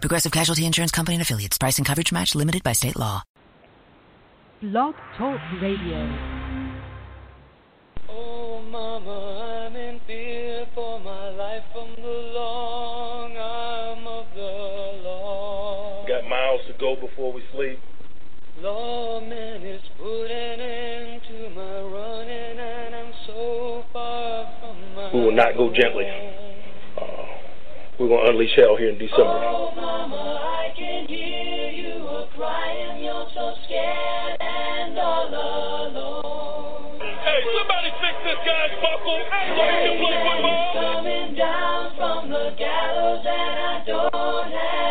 Progressive Casualty Insurance Company and affiliates. Price and coverage match limited by state law. Blog Talk Radio. Oh, Mama, I'm in fear for my life from the long arm of the law. Got miles to go before we sleep. Lawman is putting end to my running, and I'm so far from my. We will not go gently. We're going to unleash hell here in December. Oh, Mama, I can hear you a crying. You're so scared and all alone. Hey, somebody fix this guy's buckle so he can play football. Coming down from the gallows, and I don't have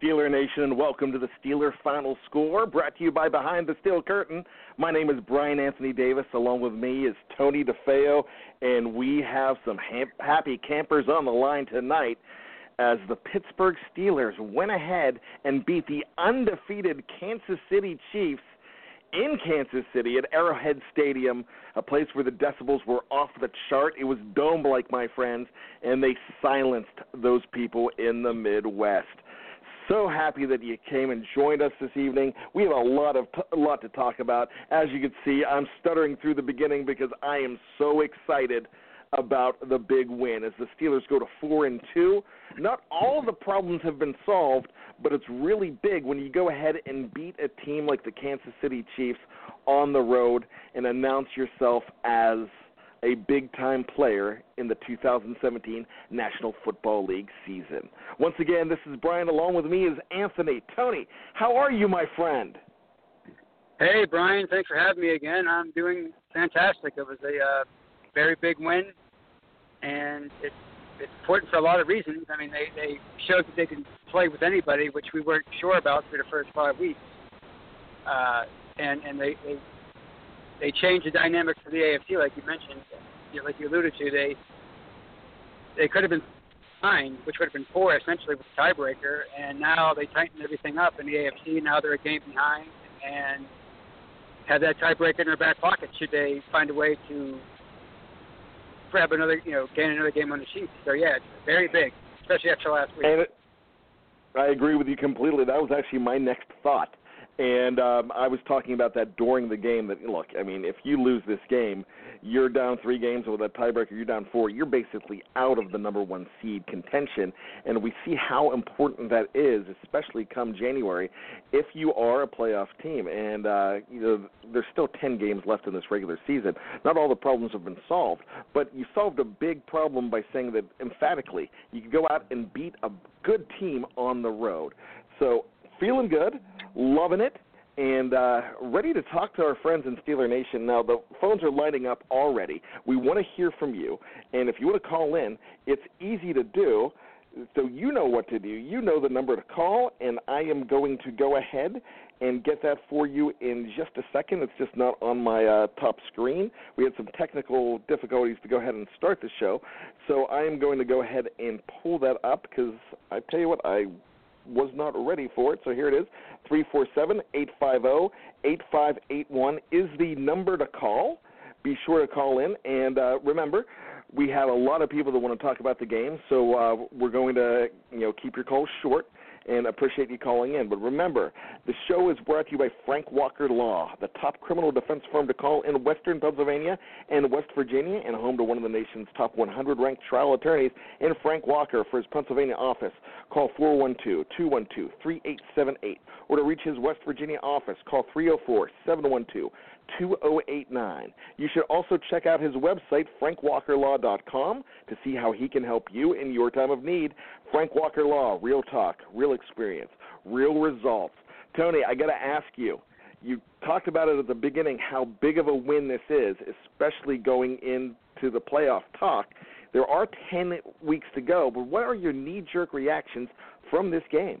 Steeler Nation, and welcome to the Steeler Final Score, brought to you by Behind the Steel Curtain. My name is Brian Anthony Davis. Along with me is Tony DeFeo, and we have some ha- happy campers on the line tonight as the Pittsburgh Steelers went ahead and beat the undefeated Kansas City Chiefs in Kansas City at Arrowhead Stadium, a place where the decibels were off the chart. It was dome like, my friends, and they silenced those people in the Midwest. So happy that you came and joined us this evening. We have a lot of a lot to talk about. As you can see, I'm stuttering through the beginning because I am so excited about the big win as the Steelers go to 4 and 2. Not all the problems have been solved, but it's really big when you go ahead and beat a team like the Kansas City Chiefs on the road and announce yourself as a big time player in the 2017 National Football League season. Once again, this is Brian. Along with me is Anthony. Tony, how are you, my friend? Hey, Brian. Thanks for having me again. I'm doing fantastic. It was a uh, very big win, and it, it's important for a lot of reasons. I mean, they, they showed that they can play with anybody, which we weren't sure about for the first five weeks. Uh, and and they, they they changed the dynamics of the AFC, like you mentioned, you know, like you alluded to. They they could have been nine, which would have been four essentially with tiebreaker, and now they tightened everything up in the AFC. Now they're a game behind, and have that tiebreaker in their back pocket should they find a way to grab another, you know, gain another game on the sheet. So yeah, it's very big, especially after last week. And it, I agree with you completely. That was actually my next thought. And um, I was talking about that during the game. That look, I mean, if you lose this game, you're down three games with a tiebreaker. You're down four. You're basically out of the number one seed contention. And we see how important that is, especially come January, if you are a playoff team. And uh, you know, there's still ten games left in this regular season. Not all the problems have been solved, but you solved a big problem by saying that emphatically you can go out and beat a good team on the road. So feeling good loving it, and uh, ready to talk to our friends in Steeler Nation. Now, the phones are lighting up already. We want to hear from you, and if you want to call in, it's easy to do. So you know what to do. You know the number to call, and I am going to go ahead and get that for you in just a second. It's just not on my uh, top screen. We had some technical difficulties to go ahead and start the show, so I am going to go ahead and pull that up because I tell you what, I was not ready for it. So here it is 347 850 8581 is the number to call. Be sure to call in. And uh, remember, we have a lot of people that want to talk about the game, so uh, we're going to you know keep your calls short. And appreciate you calling in. But remember, the show is brought to you by Frank Walker Law, the top criminal defense firm to call in Western Pennsylvania and West Virginia, and home to one of the nation's top 100 ranked trial attorneys in Frank Walker for his Pennsylvania office. Call 412 212 3878. Or to reach his West Virginia office, call 304 712 2089. You should also check out his website, frankwalkerlaw.com, to see how he can help you in your time of need. Frank Walker Law, real talk, real experience, real results. Tony, I got to ask you. You talked about it at the beginning how big of a win this is, especially going into the playoff talk. There are 10 weeks to go, but what are your knee jerk reactions from this game?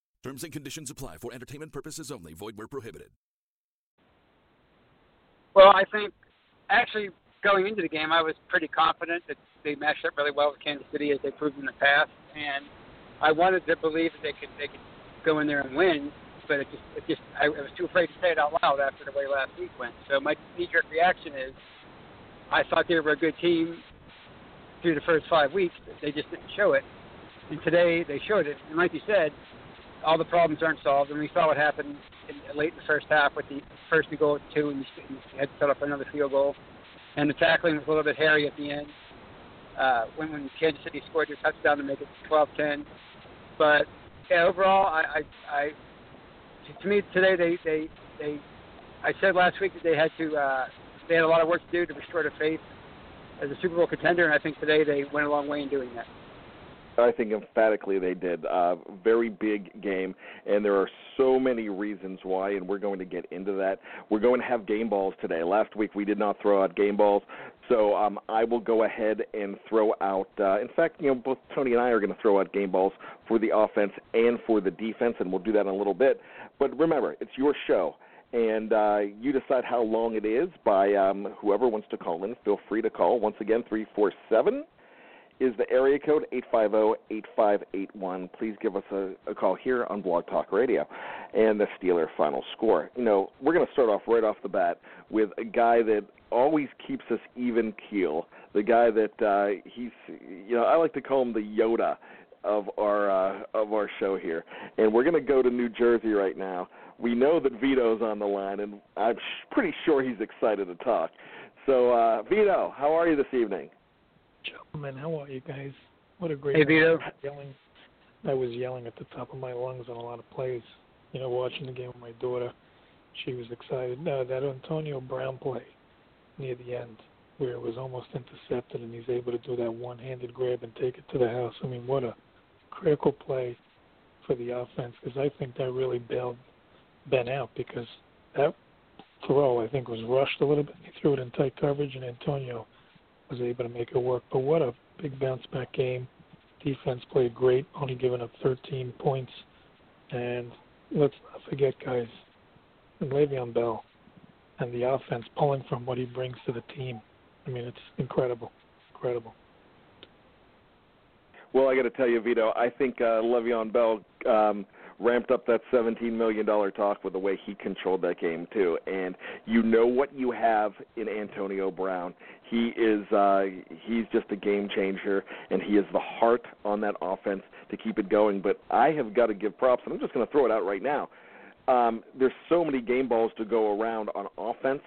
Terms and conditions apply for entertainment purposes only. Void where prohibited. Well, I think actually going into the game, I was pretty confident that they matched up really well with Kansas City as they proved in the past, and I wanted to believe that they could they could go in there and win. But it just it just I, I was too afraid to say it out loud after the way last week went. So my knee-jerk reaction is, I thought they were a good team through the first five weeks. But they just didn't show it, and today they showed it. And like you said, all the problems aren't solved. And we saw what happened in, late in the first half with the first to go at two, and you had to set up another field goal. And the tackling was a little bit hairy at the end uh, when when Kansas City scored their touchdown to make it 12-10. But yeah, overall, I, I, I to me today they they they I said last week that they had to uh, they had a lot of work to do to restore their faith as a Super Bowl contender, and I think today they went a long way in doing that. I think emphatically they did. Uh, very big game, and there are so many reasons why, and we're going to get into that. We're going to have game balls today. Last week we did not throw out game balls, so um, I will go ahead and throw out. Uh, in fact, you know, both Tony and I are going to throw out game balls for the offense and for the defense, and we'll do that in a little bit. But remember, it's your show and uh, you decide how long it is by um, whoever wants to call in. Feel free to call. Once again, 347 is the area code 850-8581. Please give us a, a, call here on Blog Talk Radio and the Steeler final score. You know, we're going to start off right off the bat with a guy that always keeps us even keel. The guy that uh, he's, you know, I like to call him the Yoda of our uh, of our show here. And we're going to go to New Jersey right now. We know that Vito's on the line, and I'm pretty sure he's excited to talk. So, uh, Vito, how are you this evening? Gentlemen, how are you guys? What a great hey, Vito. yelling. I was yelling at the top of my lungs on a lot of plays. You know, watching the game with my daughter, she was excited. Uh, that Antonio Brown play near the end, where it was almost intercepted, and he's able to do that one-handed grab and take it to the house. I mean, what a critical play for the offense because I think that really bailed Ben out because that throw I think was rushed a little bit. He threw it in tight coverage, and Antonio was able to make it work. But what a big bounce back game. Defense played great, only giving up 13 points. And let's not forget, guys, Le'Veon Bell and the offense pulling from what he brings to the team. I mean, it's incredible, incredible. Well, I got to tell you, Vito, I think uh, Le'Veon Bell um, – ramped up that $17 million talk with the way he controlled that game, too. And you know what you have in Antonio Brown. He is uh, he's just a game changer, and he is the heart on that offense to keep it going. But I have got to give props, and I'm just going to throw it out right now. Um, there's so many game balls to go around on offense,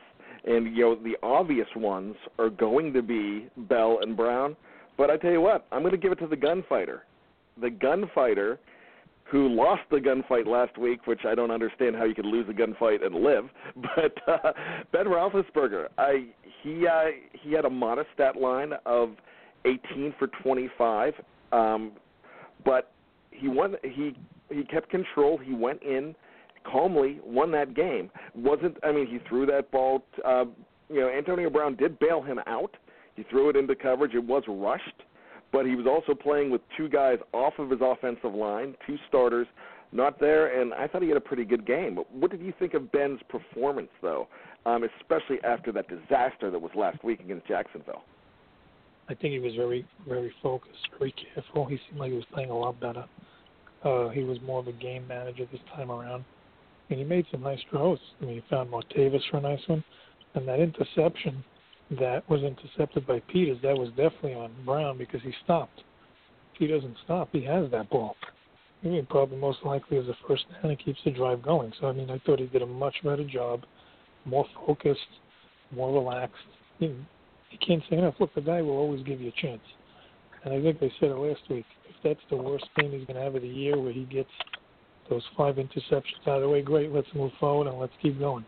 and you know the obvious ones are going to be Bell and Brown. But I tell you what, I'm going to give it to the gunfighter. The gunfighter who lost the gunfight last week, which I don't understand how you could lose a gunfight and live. But uh, Ben Roethlisberger, I he uh, he had a modest stat line of 18 for 25, um, but he won. He he kept control. He went in calmly, won that game. wasn't I mean he threw that ball. Uh, you know Antonio Brown did bail him out. He threw it into coverage. It was rushed but he was also playing with two guys off of his offensive line, two starters not there, and I thought he had a pretty good game. What did you think of Ben's performance, though, um, especially after that disaster that was last week against Jacksonville? I think he was very, very focused, very careful. He seemed like he was playing a lot better. Uh, he was more of a game manager this time around, and he made some nice throws. I mean, he found Martavis for a nice one, and that interception that was intercepted by Peters, that was definitely on Brown because he stopped. If he doesn't stop, he has that ball. I mean, probably most likely as the first down and keeps the drive going. So I mean, I thought he did a much better job, more focused, more relaxed. You, know, you can't say enough. Look, the guy will always give you a chance. And I think they said it last week. If that's the worst game he's going to have of the year, where he gets those five interceptions out of the way, great. Let's move forward and let's keep going.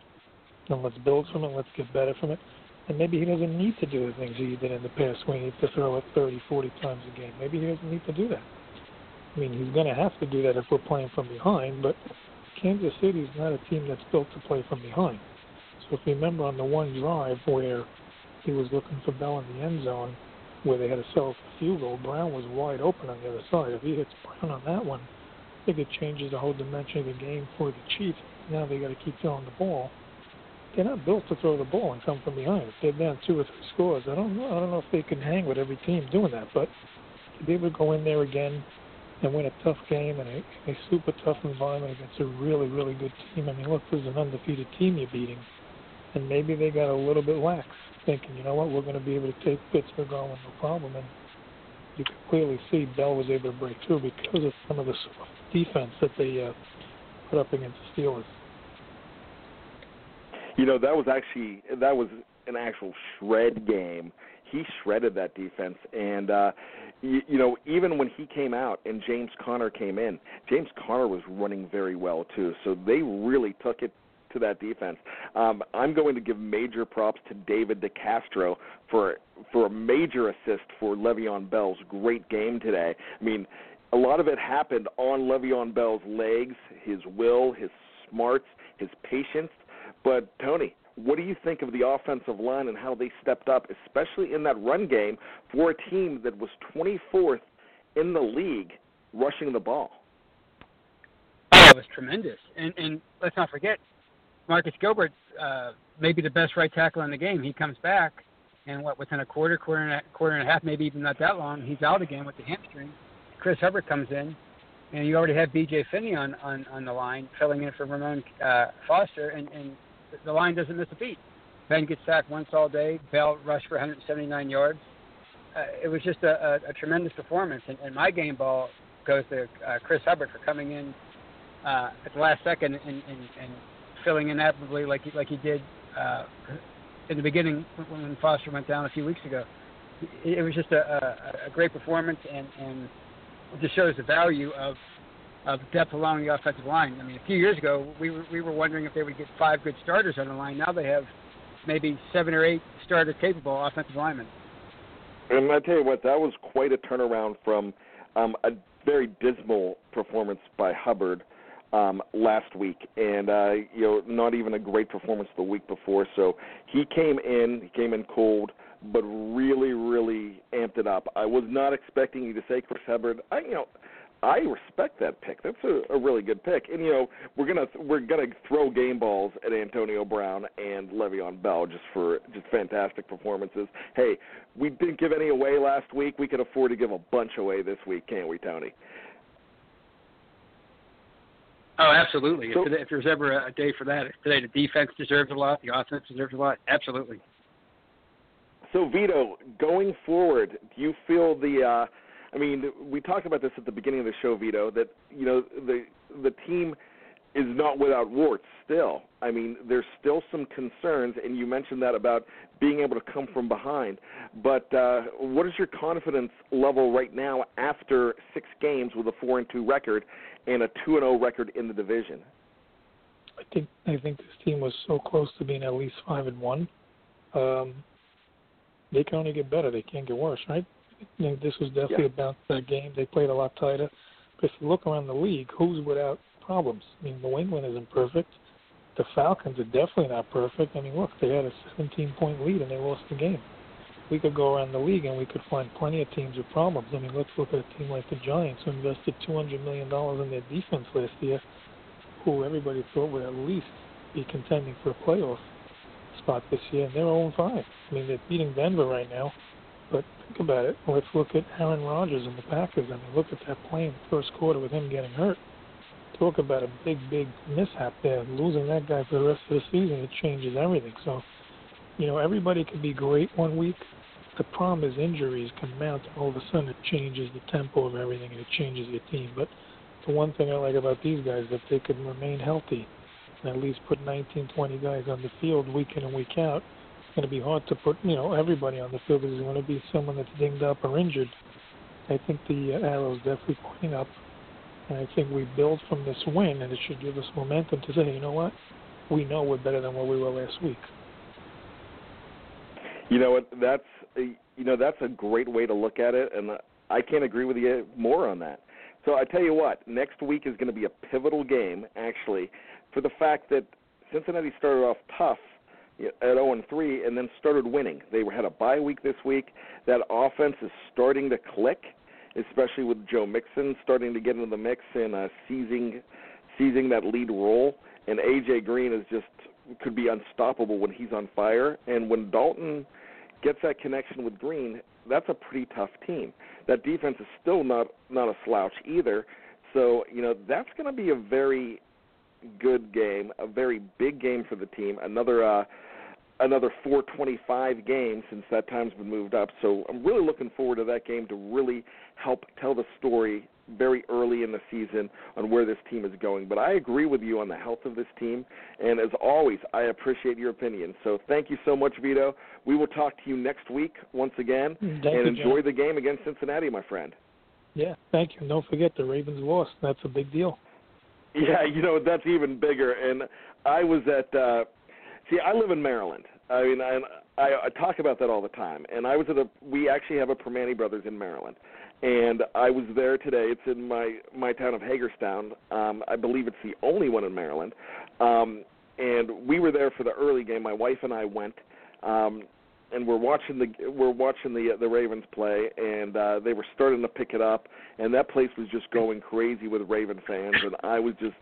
And let's build from it. Let's get better from it. And maybe he doesn't need to do the things he did in the past when he needs to throw it 30, 40 times a game. Maybe he doesn't need to do that. I mean, he's going to have to do that if we're playing from behind, but Kansas City is not a team that's built to play from behind. So if you remember on the one drive where he was looking for Bell in the end zone, where they had a self field goal, Brown was wide open on the other side. If he hits Brown on that one, I think it changes the whole dimension of the game for the Chiefs. Now they got to keep throwing the ball they're not built to throw the ball and come from behind. If they're down two or three scores, I don't know. I don't know if they can hang with every team doing that. But to be able to go in there again and win a tough game in a, a super tough environment against a really, really good team. I mean, look, there's an undefeated team you're beating, and maybe they got a little bit lax, thinking, you know what, we're going to be able to take Pittsburgh on with no problem. And you could clearly see Bell was able to break through because of some of the defense that they uh, put up against the Steelers. You know, that was actually that was an actual shred game. He shredded that defense, and uh, you, you know, even when he came out and James Conner came in, James Conner was running very well too. So they really took it to that defense. Um, I'm going to give major props to David DeCastro for for a major assist for Le'Veon Bell's great game today. I mean, a lot of it happened on Le'Veon Bell's legs, his will, his smarts, his patience. But Tony, what do you think of the offensive line and how they stepped up, especially in that run game for a team that was 24th in the league rushing the ball? Oh, it was tremendous. And and let's not forget, Marcus Gilbert, uh, maybe the best right tackle in the game. He comes back, and what within a quarter, quarter and a, quarter and a half, maybe even not that long, he's out again with the hamstring. Chris Hubbard comes in, and you already have B.J. Finney on on on the line, filling in for Ramon uh, Foster, and and the line doesn't miss a beat. Ben gets sacked once all day. Bell rushed for 179 yards. Uh, it was just a, a, a tremendous performance. And, and my game ball goes to uh, Chris Hubbard for coming in uh, at the last second and, and, and filling in admirably like he, like he did uh, in the beginning when, Foster went down a few weeks ago. It, it was just a, a, a great performance, and, and just shows the value of of depth along the offensive line. I mean, a few years ago, we were, we were wondering if they would get five good starters on the line. Now they have maybe seven or eight starter capable offensive linemen. And I tell you what, that was quite a turnaround from um, a very dismal performance by Hubbard um, last week, and uh, you know, not even a great performance the week before. So he came in, he came in cold, but really, really amped it up. I was not expecting you to say Chris Hubbard. I, you know, I respect that pick. That's a, a really good pick. And you know, we're gonna we're gonna throw game balls at Antonio Brown and Le'Veon Bell just for just fantastic performances. Hey, we didn't give any away last week. We can afford to give a bunch away this week, can't we, Tony? Oh, absolutely. So, if, if there's ever a day for that, today the defense deserves a lot, the offense deserves a lot. Absolutely. So, Vito, going forward, do you feel the uh, I mean, we talked about this at the beginning of the show, Vito. That you know the the team is not without warts still. I mean, there's still some concerns, and you mentioned that about being able to come from behind. But uh, what is your confidence level right now after six games with a four and two record and a two and zero record in the division? I think I think this team was so close to being at least five and one. Um, they can only get better. They can't get worse, right? I think this was definitely Yeah. about that game. They played a lot tighter. But if you look around the league, who's without problems? I mean, New England isn't perfect. The Falcons are definitely not perfect. I mean, look, they had a 17-point lead and they lost the game. We could go around the league and we could find plenty of teams with problems. I mean, let's look at a team like the Giants, who invested $200 million in their defense last year, who everybody thought would at least be contending for a playoff spot this year, and they're 0 5. I mean, they're beating Denver right now, but think about it. Let's look at Aaron Rodgers and the Packers. I mean, look at that play in the first quarter with him getting hurt. Talk about a big, big mishap there. Losing that guy for the rest of the season, it changes everything. So, you know, everybody can be great one week. The problem is injuries can mount, and all of a sudden it changes the tempo of everything and it changes your team. But the one thing I like about these guys is that they can remain healthy and at least put 19, 20 guys on the field week in and week out. Going to be hard to put, you know, everybody on the field because there's going to be someone that's dinged up or injured. I think the uh, arrow's definitely pointing up, and I think we build from this win, and it should give us momentum to say, you know what, we know we're better than what we were last week. You know what? That's you know that's a great way to look at it, and I can't agree with you more on that. So I tell you what, next week is going to be a pivotal game, actually, for the fact that Cincinnati started off tough at 0 and 3, and then started winning. They had a bye week this week. That offense is starting to click, especially with Joe Mixon starting to get into the mix and uh, seizing seizing that lead role. And AJ Green is just could be unstoppable when he's on fire. And when Dalton gets that connection with Green, that's a pretty tough team. That defense is still not not a slouch either. So you know that's going to be a very good game, a very big game for the team. Another uh, another 425 game since that time's been moved up. So I'm really looking forward to that game to really help tell the story very early in the season on where this team is going. But I agree with you on the health of this team, and as always, I appreciate your opinion. So thank you so much, Vito. We will talk to you next week once again, Thank and you, enjoy John. the game against Cincinnati, my friend. Yeah, thank you. And don't forget the Ravens lost. That's a big deal. Yeah, you know that's even bigger. And I was at. uh See, I live in Maryland. I mean, I, I, I talk about that all the time. And I was at a. We actually have a Primanti Brothers in Maryland, and I was there today. It's in my my town of Hagerstown. Um, I believe it's the only one in Maryland. Um, and we were there for the early game. My wife and I went. Um, and we're watching the we're watching the the Ravens play, and uh, they were starting to pick it up, and that place was just going crazy with Raven fans, and I was just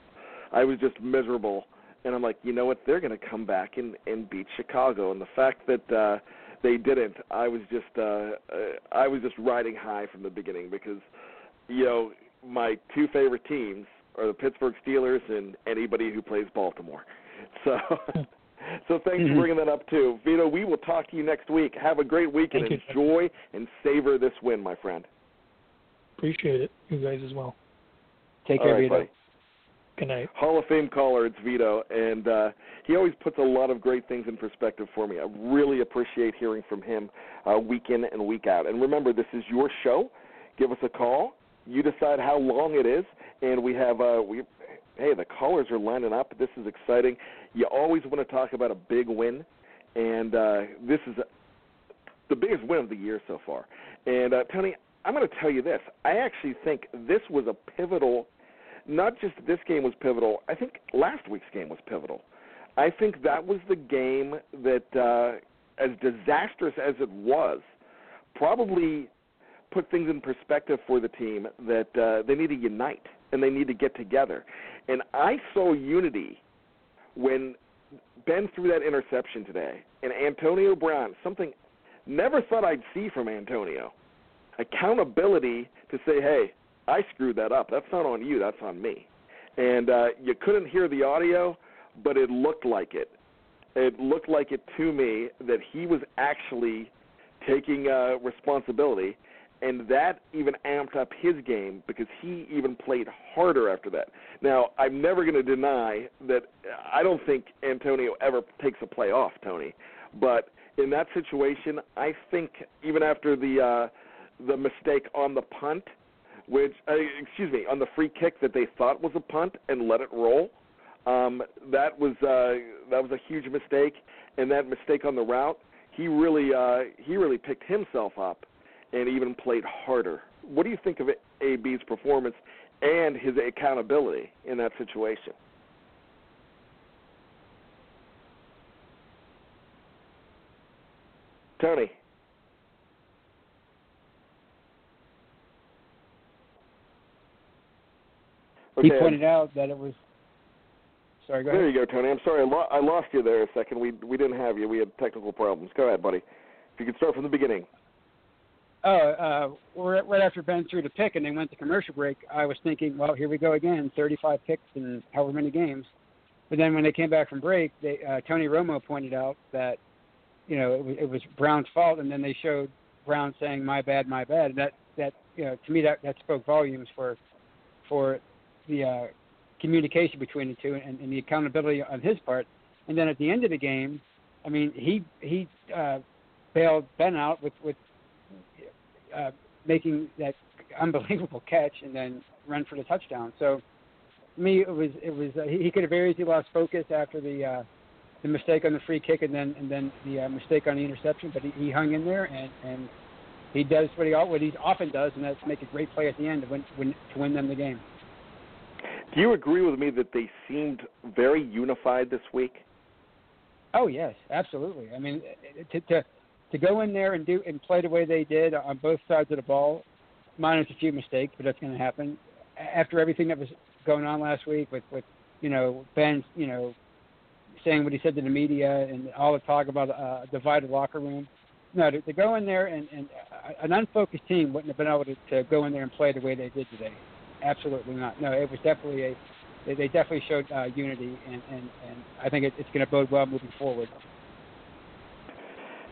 I was just miserable, and I'm like, you know what, they're going to come back and and beat Chicago, and the fact that uh, they didn't, I was just uh, uh, I was just riding high from the beginning because, you know, my two favorite teams are the Pittsburgh Steelers and anybody who plays Baltimore, so. So thanks Mm-hmm. for bringing that up too, Vito. We will talk to you next week. Have a great week and Thank you. enjoy and savor this win, my friend. Appreciate it. You guys as well. Take All care, right, Vito. buddy. Good night. Hall of Fame caller, it's Vito, and uh, he always puts a lot of great things in perspective for me. I really appreciate hearing from him uh, week in and week out. And remember, this is your show. Give us a call. You decide how long it is, and we have uh, we. Hey, the callers are lining up. This is exciting. You always want to talk about a big win, and uh, this is the biggest win of the year so far. And uh, Tony, I'm going to tell you this. I actually think this was a pivotal. Not just this game was pivotal. I think last week's game was pivotal. I think that was the game that, uh, as disastrous as it was, probably put things in perspective for the team that uh, they need to unite and they need to get together. And I saw unity when Ben threw that interception today, and Antonio Brown, something never thought I'd see from Antonio. Accountability to say, hey, I screwed that up. That's not on you, that's on me. And uh, you couldn't hear the audio, but it looked like it. It looked like it to me that he was actually taking uh, responsibility and that even amped up his game because he even played harder after that. Now, I'm never going to deny that I don't think Antonio ever takes a play off, Tony, but in that situation, I think even after the uh, the mistake on the punt, which uh, excuse me, on the free kick that they thought was a punt and let it roll, um, that was uh, that was a huge mistake, and that mistake on the route, he really uh, he really picked himself up and even played harder. What do you think of AB's performance and his accountability in that situation? Tony. Okay, he pointed out that it was. Sorry, go there ahead. you go, Tony. I'm sorry, I, lo- I lost you there a second. We we didn't have you. We had technical problems. Go ahead, buddy. If you could start from the beginning. Oh, uh, right after Ben threw the pick and they went to commercial break, I was thinking, well, here we go again, 35 picks in however many games. But then when they came back from break, they, uh, Tony Romo pointed out that, you know, it was, it was Brown's fault, and then they showed Brown saying, "My bad, my bad." And that that you know, to me, that that spoke volumes for for the uh, communication between the two and, and the accountability on his part. And then at the end of the game, I mean, he he uh, bailed Ben out with with uh, making that unbelievable catch and then run for the touchdown. So, me, it was it was uh, he, he could have very easily lost focus after the uh, the mistake on the free kick and then and then the uh, mistake on the interception, but he, he hung in there and and he does what he what he often does, and that's make a great play at the end to win, win to win them the game. Do you agree with me that they seemed very unified this week? Oh yes, absolutely. I mean, to to to go in there and do and play the way they did on both sides of the ball, minus a few mistakes, but that's going to happen. After everything that was going on last week with with you know Ben, you know, saying what he said to the media and all the talk about uh, a divided locker room. No, to, to go in there and, and uh, an unfocused team wouldn't have been able to, to go in there and play the way they did today. Absolutely not. No, it was definitely a. They, they definitely showed uh, unity, and, and and I think it, it's going to bode well moving forward.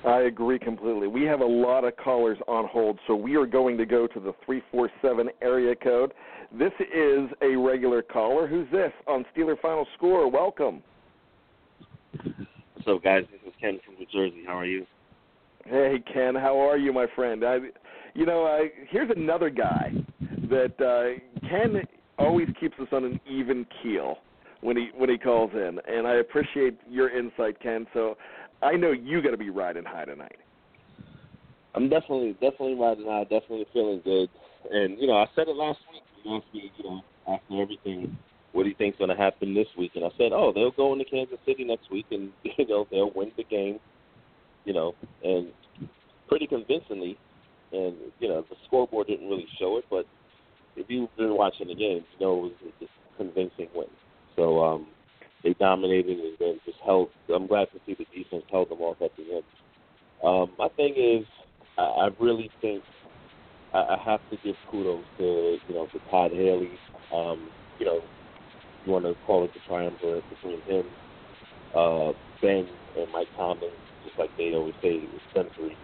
I agree completely. We have a lot of callers on hold, so we are going to go to the 347 area code. This is a regular caller. Who's this on Steeler Final Score? Welcome. What's up, guys? This is Ken from New Jersey. How are you? Hey, Ken. How are you, my friend? I, you know, I, here's another guy that uh, Ken always keeps us on an even keel when he when he calls in, and I appreciate your insight, Ken. So I know you got to be riding high tonight. I'm definitely definitely riding high, definitely feeling good. And you know, I said it last week. You asked me, you know, after everything, what do you think's going to happen this week? And I said, oh, they'll go into Kansas City next week, and you know, they'll win the game. You know, and pretty convincingly. And you know, the scoreboard didn't really show it, but if you've been watching the game, you know it was a convincing win. So um, they dominated and then just held. I'm glad to see the defense held them off at the end. Um, my thing is, I, I really think I, I have to give kudos to you know to Todd Haley. Um, you know, you want to call it the triumvirate between him, uh, Ben, and Mike Tomlin, just like they always say, it was century.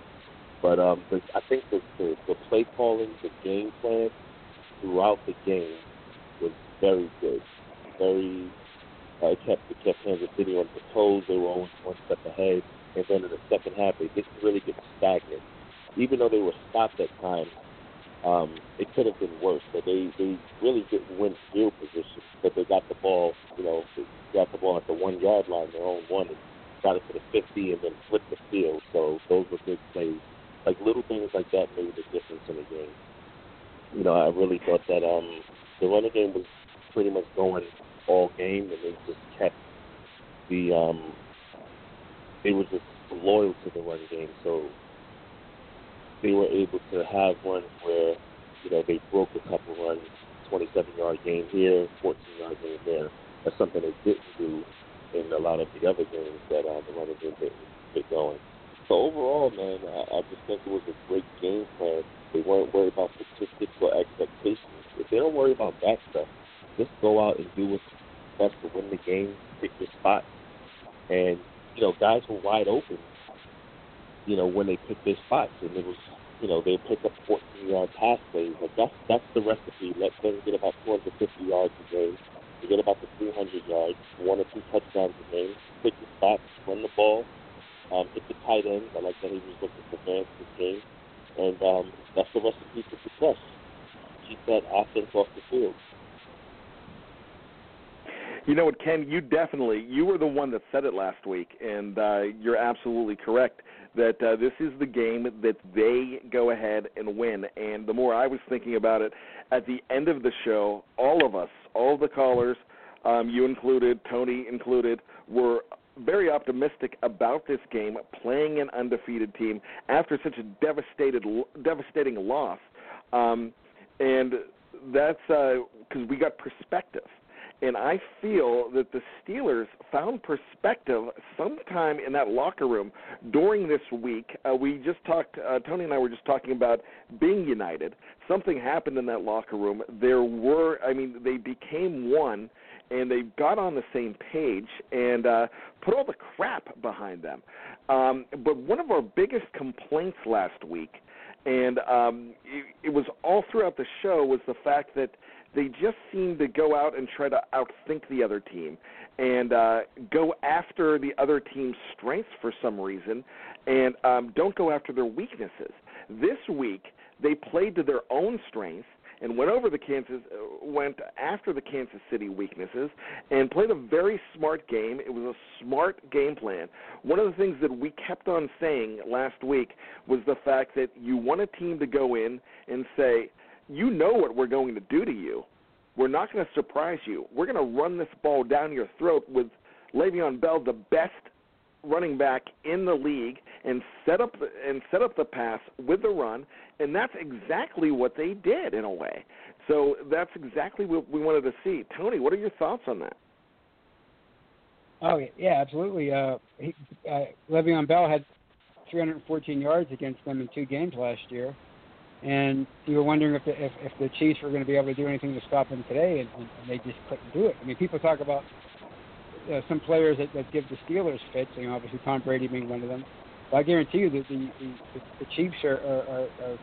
But um, the, I think the, the the play calling, the game plan throughout the game was very good, very uh, kept kept Kansas City on the toes. They were always one step ahead, and then in the second half, they didn't really get stagnant. Even though they were stopped at times, um, it could have been worse. But they they really didn't win field position. But they got the ball, you know, they got the ball at the one yard line, their own one, and got it to the 50, and then flipped the field. So those were good plays. Like little things like that made a difference in the game. You know, I really thought that um, the running game was pretty much going all game, and they just kept the um, they were just loyal to the run game. So they were able to have runs where you know they broke a couple runs, 27 yard game here, 14 yard game there. That's something they didn't do in a lot of the other games that uh, the running game didn't get going. So overall, man, I, I just think it was a great game plan. They weren't worried about statistics or expectations. If they don't worry about that stuff, just go out and do what's best to win the game, pick your spot. And, you know, guys were wide open, you know, when they picked their spots. And it was you know, they pick up 14 yard pass plays. Like that's that's the recipe. Let them get about 250 yards a game. They get about the 300 yards, one or two touchdowns a game. Pick the spots, run the ball, um, hit the tight end. I like that he was looking for Vance this game, and um, that's the recipe for success. Keep that offense off the field. You definitely you were the one that said it last week, and uh, you're absolutely correct that uh, this is the game that they go ahead and win. And the more I was thinking about it, at the end of the show, all of us, all the callers, um, you included, Tony included, were very optimistic about this game, playing an undefeated team after such a devastated, devastating loss. Um, and that's because uh, we got perspective and I feel that the Steelers found perspective sometime in that locker room during this week. Uh, we just talked, uh, Tony and I were just talking about being united. Something happened in that locker room. There were, I mean, they became one, and they got on the same page and uh, put all the crap behind them. Um, but one of our biggest complaints last week, and um, it, it was all throughout the show, was the fact that they just seem to go out and try to outthink the other team and uh, go after the other team's strengths for some reason and um, don't go after their weaknesses. This week, they played to their own strengths and went over the Kansas uh, went after the Kansas City weaknesses and played a very smart game. It was a smart game plan. One of the things that we kept on saying last week was the fact that you want a team to go in and say, you know what we're going to do to you. We're not going to surprise you. We're going to run this ball down your throat with Le'Veon Bell, the best running back in the league, and set up the, and set up the pass with the run, and that's exactly what they did in a way. So that's exactly what we wanted to see. Tony, what are your thoughts on that? Oh yeah, absolutely. Uh, he, uh, Le'Veon Bell had 314 yards against them in two games last year and you were wondering if the, if, if the Chiefs were going to be able to do anything to stop them today, and, and they just couldn't do it. I mean, people talk about uh, some players that, that give the Steelers fits, you know, obviously Tom Brady being one of them. But I guarantee you that the the, the Chiefs are are, are, are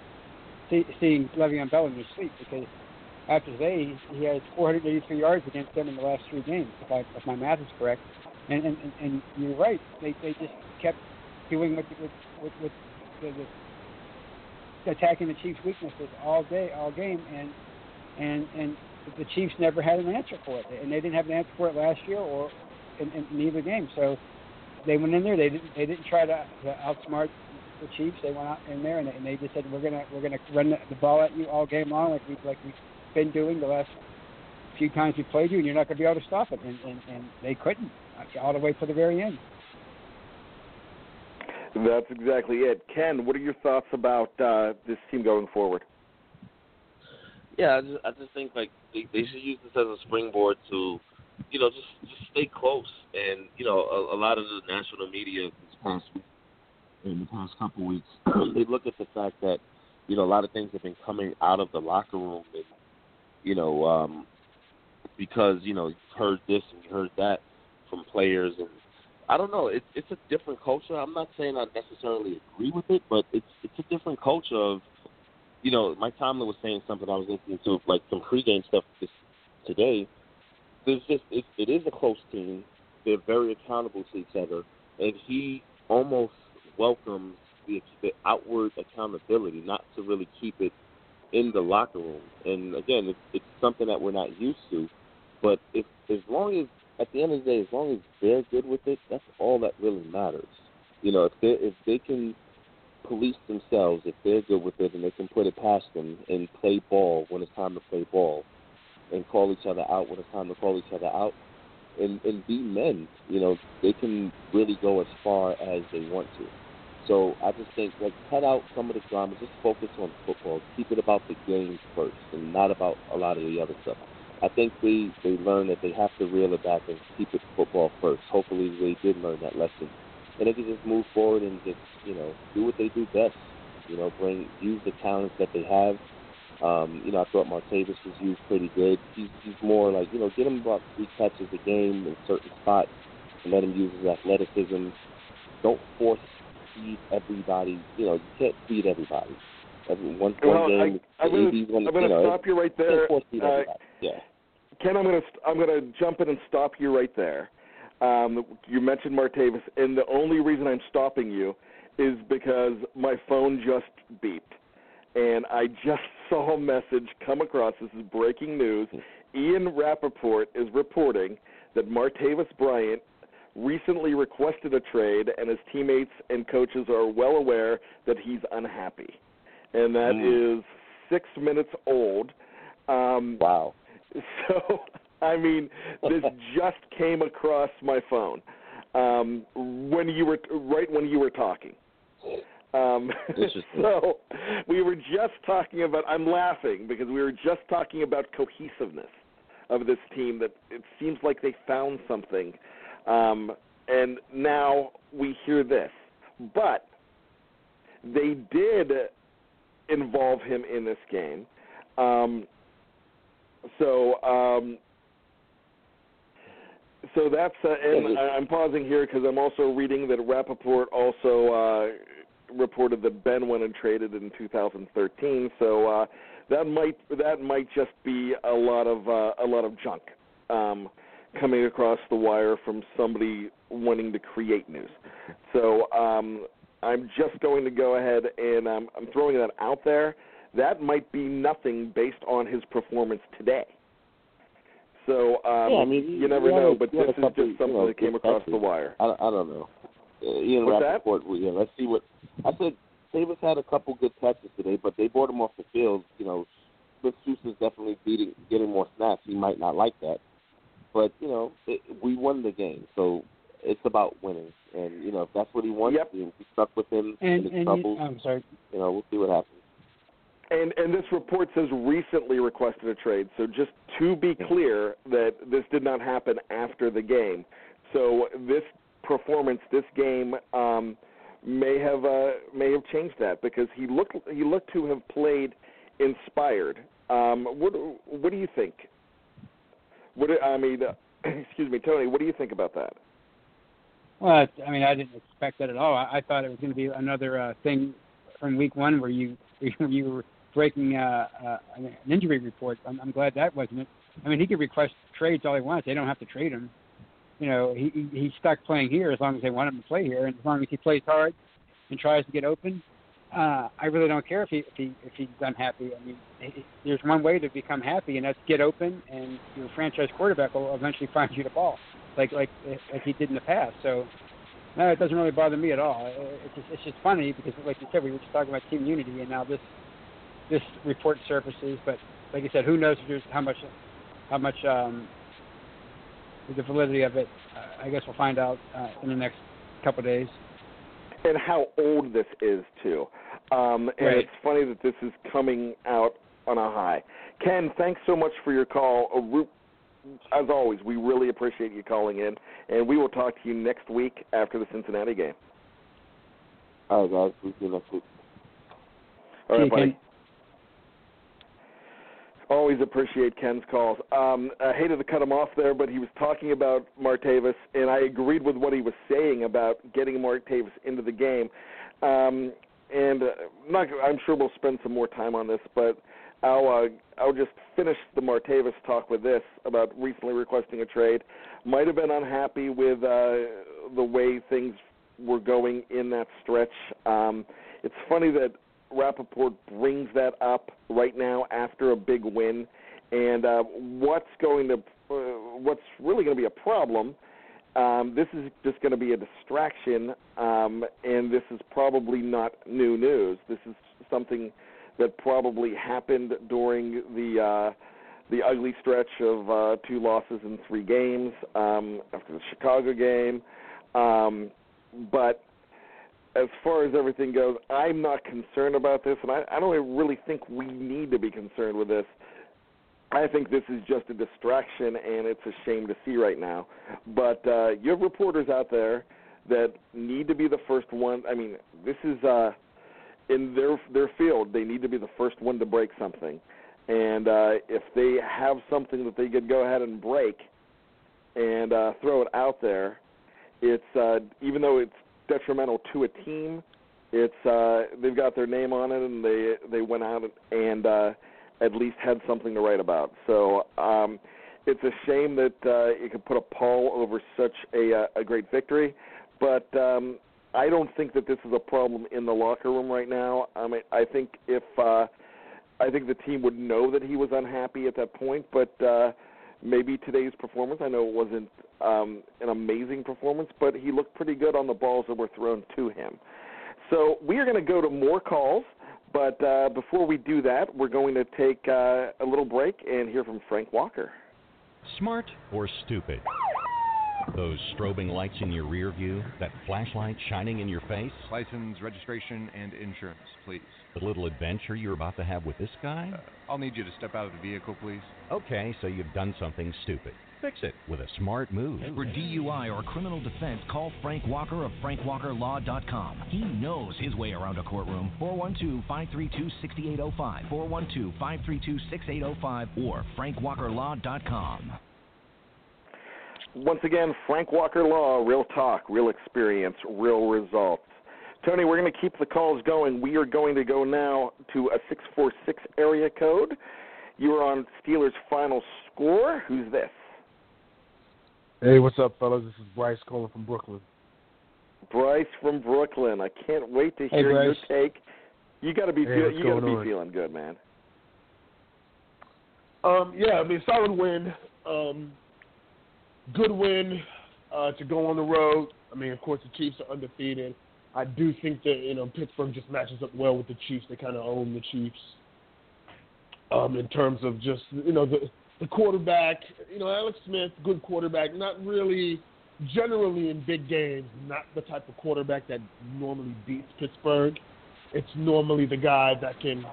see, seeing Le'Veon Bell in their sleep because after today he, has 483 yards against them in the last three games, if, I, if my math is correct. And and, and you're right, they they just kept doing what with with, with the, the attacking the Chiefs' weaknesses all day, all game, and and and the Chiefs never had an answer for it, and they didn't have an answer for it last year or in, in, in either game. So they went in there. They didn't. They didn't try to, to outsmart the Chiefs. They went out in there and, and they just said, "We're gonna we're gonna run the, the ball at you all game long, like we like we've been doing the last few times we played you, and you're not gonna be able to stop it." And and, and they couldn't uh, all the way to the very end. That's exactly it. Ken, what are your thoughts about uh, this team going forward? Yeah, I just, I just think like they, they should use this as a springboard to, you know, just just stay close. And you know, a, a lot of the national media this past week, in the past couple of weeks, they look at the fact that, you know, a lot of things have been coming out of the locker room, and you know, um, because you know, you heard this and you heard that from players and I don't know. It's it's a different culture. I'm not saying I necessarily agree with it, but it's it's a different culture of, you know, Mike Tomlin was saying something I was listening to like some pregame stuff this today. There's just it, it is a close team. They're very accountable to each other, and he almost welcomes the, the outward accountability, not to really keep it in the locker room. And again, it's, it's something that we're not used to. But if as long as at the end of the day, as long as they're good with it, that's all that really matters. You know, if they if they can police themselves, if they're good with it, and they can put it past them and play ball when it's time to play ball, and call each other out when it's time to call each other out, and and be men. You know, they can really go as far as they want to. So I just think like cut out some of the drama, just focus on football, keep it about the game first, and not about a lot of the other stuff. I think they they learned that they have to reel it back and keep it football first. Hopefully, they did learn that lesson, and they can just move forward and just you know do what they do best. You know, bring use the talents that they have. Um, you know, I thought Martavis was used pretty good. He's he's more like you know get him about three catches a game in certain spots and let him use his athleticism. Don't force feed everybody. You know, you can't feed everybody. One, one Well, game, I, I'm gonna, AD's gonna, I'm gonna you know, stop you right there. Uh, yeah. Ken, I'm gonna I'm gonna jump in and stop you right there. Um, you mentioned Martavis, and the only reason I'm stopping you is because my phone just beeped, and I just saw a message come across. This is breaking news. Ian Rapoport is reporting that Martavis Bryant recently requested a trade, and his teammates and coaches are well aware that he's unhappy, and that is Mm. six minutes old. Um, wow. So, I mean, this just came across my phone um, when you were right when you were talking. Um, so we were just talking about. I'm laughing because we were just talking about cohesiveness of this team. That it seems like they found something, um, and now we hear this. But they did involve him in this game. Um, so, um, so that's uh, and I'm pausing here because I'm also reading that Rapoport also uh, reported that Ben went and traded in 2013. So uh, that might that might just be a lot of uh, a lot of junk um, coming across the wire from somebody wanting to create news. So um, I'm just going to go ahead and um, I'm throwing that out there. That might be nothing based on his performance today. So um, yeah, I mean, you never know, but this is couple, just something you know, that came across the wire. I, I don't know. Uh, Ian What's that? Rapoport, well, yeah, let's see what I said. Davis had a couple good catches today, but they brought him off the field. You know, Smith Schuster is definitely beating, getting more snaps. He might not like that, but you know, it, we won the game, so it's about winning. And you know, if that's what he wants, Yep. and we stuck with him And in his and you, troubles. I'm sorry. You know, we'll see what happens. And and this report says recently requested a trade. So just to be clear that this did not happen after the game. So this performance, this game, um, may have uh, may have changed that because he looked he looked to have played inspired. Um, what what do you think? What I mean, uh, excuse me, Tony. What do you think about that? Well, I mean, I didn't expect that at all. I, I thought it was going to be another uh, thing from week one where you where you were breaking uh, uh, an injury report. I'm, I'm glad that wasn't it. I mean, he could request trades all he wants. They don't have to trade him. You know, he he- he's stuck playing here as long as they want him to play here, and as long as he plays hard and tries to get open. Uh, I really don't care if he if he if he's unhappy. I mean, he- there's one way to become happy, and that's get open, and your franchise quarterback will eventually find you the ball, like like like he did in the past. So no, it doesn't really bother me at all. It's just, it's just funny because, like you said, we were just talking about team unity, and now this this report surfaces. But like I said, who knows if there's how much how much um, the validity of it? Uh, I guess we'll find out uh, in the next couple of days. and how old this is too. Um, and Right. it's funny that this is coming out on a high. Ken, thanks so much for your call. We- As always, we really appreciate you calling in, and we will talk to you next week after the Cincinnati game. All right, guys. We'll see you next week. All See right, you, buddy. Always appreciate Ken's calls. Um, I hated to cut him off there, but he was talking about Martavis, and I agreed with what he was saying about getting Martavis into the game. Um, and uh, not, I'm sure we'll spend some more time on this, but I'll uh, I'll just finish the Martavis talk with this about recently requesting a trade. Might have been unhappy with uh, the way things were going in that stretch. Um, it's funny that Rapoport brings that up right now after a big win, and uh, what's going to uh, what's really going to be a problem. Um, this is just going to be a distraction, um, and this is probably not new news. This is something that probably happened during the uh, the ugly stretch of uh, two losses in three games um, after the Chicago game. Um, but as far as everything goes, I'm not concerned about this, and I, I don't really think we need to be concerned with this. I think this is just a distraction, and it's a shame to see right now. But uh, you have reporters out there that need to be the first one. I mean, this is uh, in their their field. They need to be the first one to break something, and uh, if they have something that they could go ahead and break and uh, throw it out there, it's uh, even though it's detrimental to a team, It's uh, they've got their name on it, and they they went out and uh, at least had something to write about. So um, it's a shame that uh, you could put a pall over such a uh, a great victory, but um, I don't think that this is a problem in the locker room right now. I mean, I think if uh, I think the team would know that he was unhappy at that point, but uh, maybe today's performance. I know it wasn't um, an amazing performance, but he looked pretty good on the balls that were thrown to him. So we are going to go to more calls, but uh, before we do that, we're going to take uh, a little break and hear from Frank Walker. Smart or stupid? Those strobing lights in your rear view, that flashlight shining in your face, License, registration, and insurance, please. the little adventure you're about to have with this guy? Uh, I'll need you to step out of the vehicle, please. Okay, so you've done something stupid. Fix it with a smart move. For DUI or criminal defense, call Frank Walker of FrankWalkerLaw.com. He knows his way around a courtroom. 412-532-6805, 412-532-6805, or FrankWalkerLaw.com. Once again, Frank Walker Law, real talk, real experience, real results. Tony, we're going to keep the calls going. We are going to go now to a 646 area code. You are on Steelers' final score. Who's this? Hey, what's up, fellas? This is Bryce calling from Brooklyn. Bryce from Brooklyn. I can't wait to Hey, hear your take. You got to be Hey, feel, you got to be on? feeling good, man. Um, yeah, I mean, solid win. Um, good win uh, to go on the road. I mean, of course, the Chiefs are undefeated. I do think that you know Pittsburgh just matches up well with the Chiefs. They kind of own the Chiefs um, in terms of just you know the the quarterback. You know, Alex Smith, good quarterback. Not really, generally in big games, not the type of quarterback that normally beats Pittsburgh. It's normally the guy that can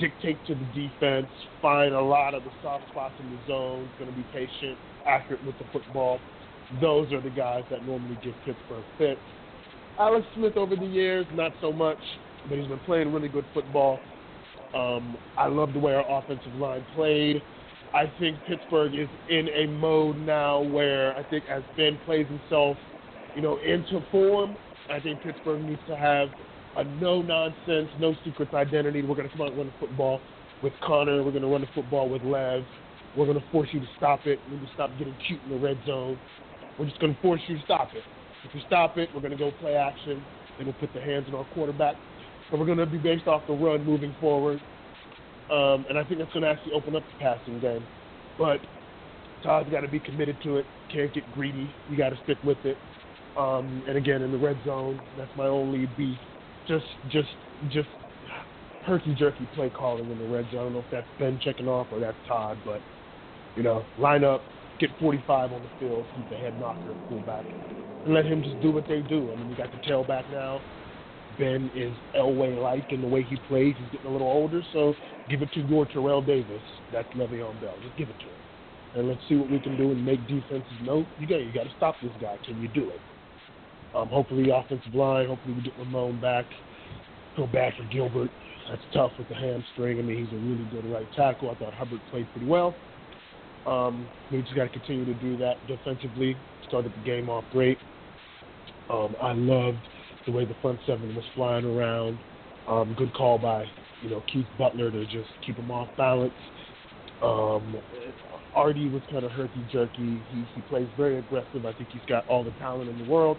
dictate to the defense, find a lot of the soft spots in the zone, going to be patient, accurate with the football. Those are the guys that normally give Pittsburgh fits. Alex Smith over the years, not so much, but he's been playing really good football. Um, I love the way our offensive line played. I think Pittsburgh is in a mode now where I think as Ben plays himself, you know, into form, I think Pittsburgh needs to have a no nonsense, no secrets identity. We're going to come out and run the football with Conner. We're going to run the football with Lev. We're going to force you to stop it. We're going to stop getting cute in the red zone. We're just going to force you to stop it. If you stop it, we're going to go play action. Then we'll put the hands on our quarterback. So we're going to be based off the run moving forward. Um, and I think that's going to actually open up the passing game. But Todd's got to be committed to it. Can't get greedy. You got to stick with it. Um, and again, in the red zone, that's my only beef. Just, just, just herky jerky play calling in the red zone. I don't know if that's Ben checking off or that's Todd, but you know, line up, get 45 on the field, keep the head knocker at fullback, and let him just do what they do. I mean, you got the tailback now. Ben is Elway like in the way he plays. He's getting a little older, so give it to your Terrell Davis. That's Le'Veon Bell. Just give it to him, and let's see what we can do and make defenses know you got you got to stop this guy. Can you do it? Um, hopefully, offensive line. Hopefully, we get Ramon back. Go back for Gilbert. That's tough with the hamstring. I mean, he's a really good right tackle. I thought Hubbard played pretty well. Um, we just got to continue to do that defensively. Started the game off great. Um, I loved the way the front seven was flying around. Um, good call by you know Keith Butler to just keep him off balance. Um, Artie was kind of herky jerky. He he plays very aggressive. I think he's got all the talent in the world,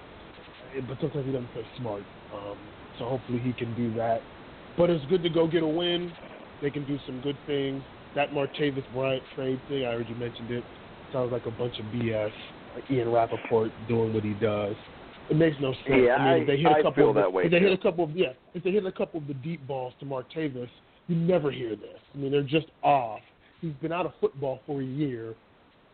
but sometimes he doesn't play smart. Um, so hopefully he can do that. But it's good to go get a win. They can do some good things. That Martavis Bryant trade thing, I heard you mentioned it. Sounds like a bunch of BS. Like Ian Rapoport doing what he does. It makes no sense. Yeah, I mean, if they hit I- a I couple feel of the, that way, if they hit a couple of yeah, if they hit a couple of the deep balls to Martavis, you never hear this. I mean, they're just off. He's been out of football for a year.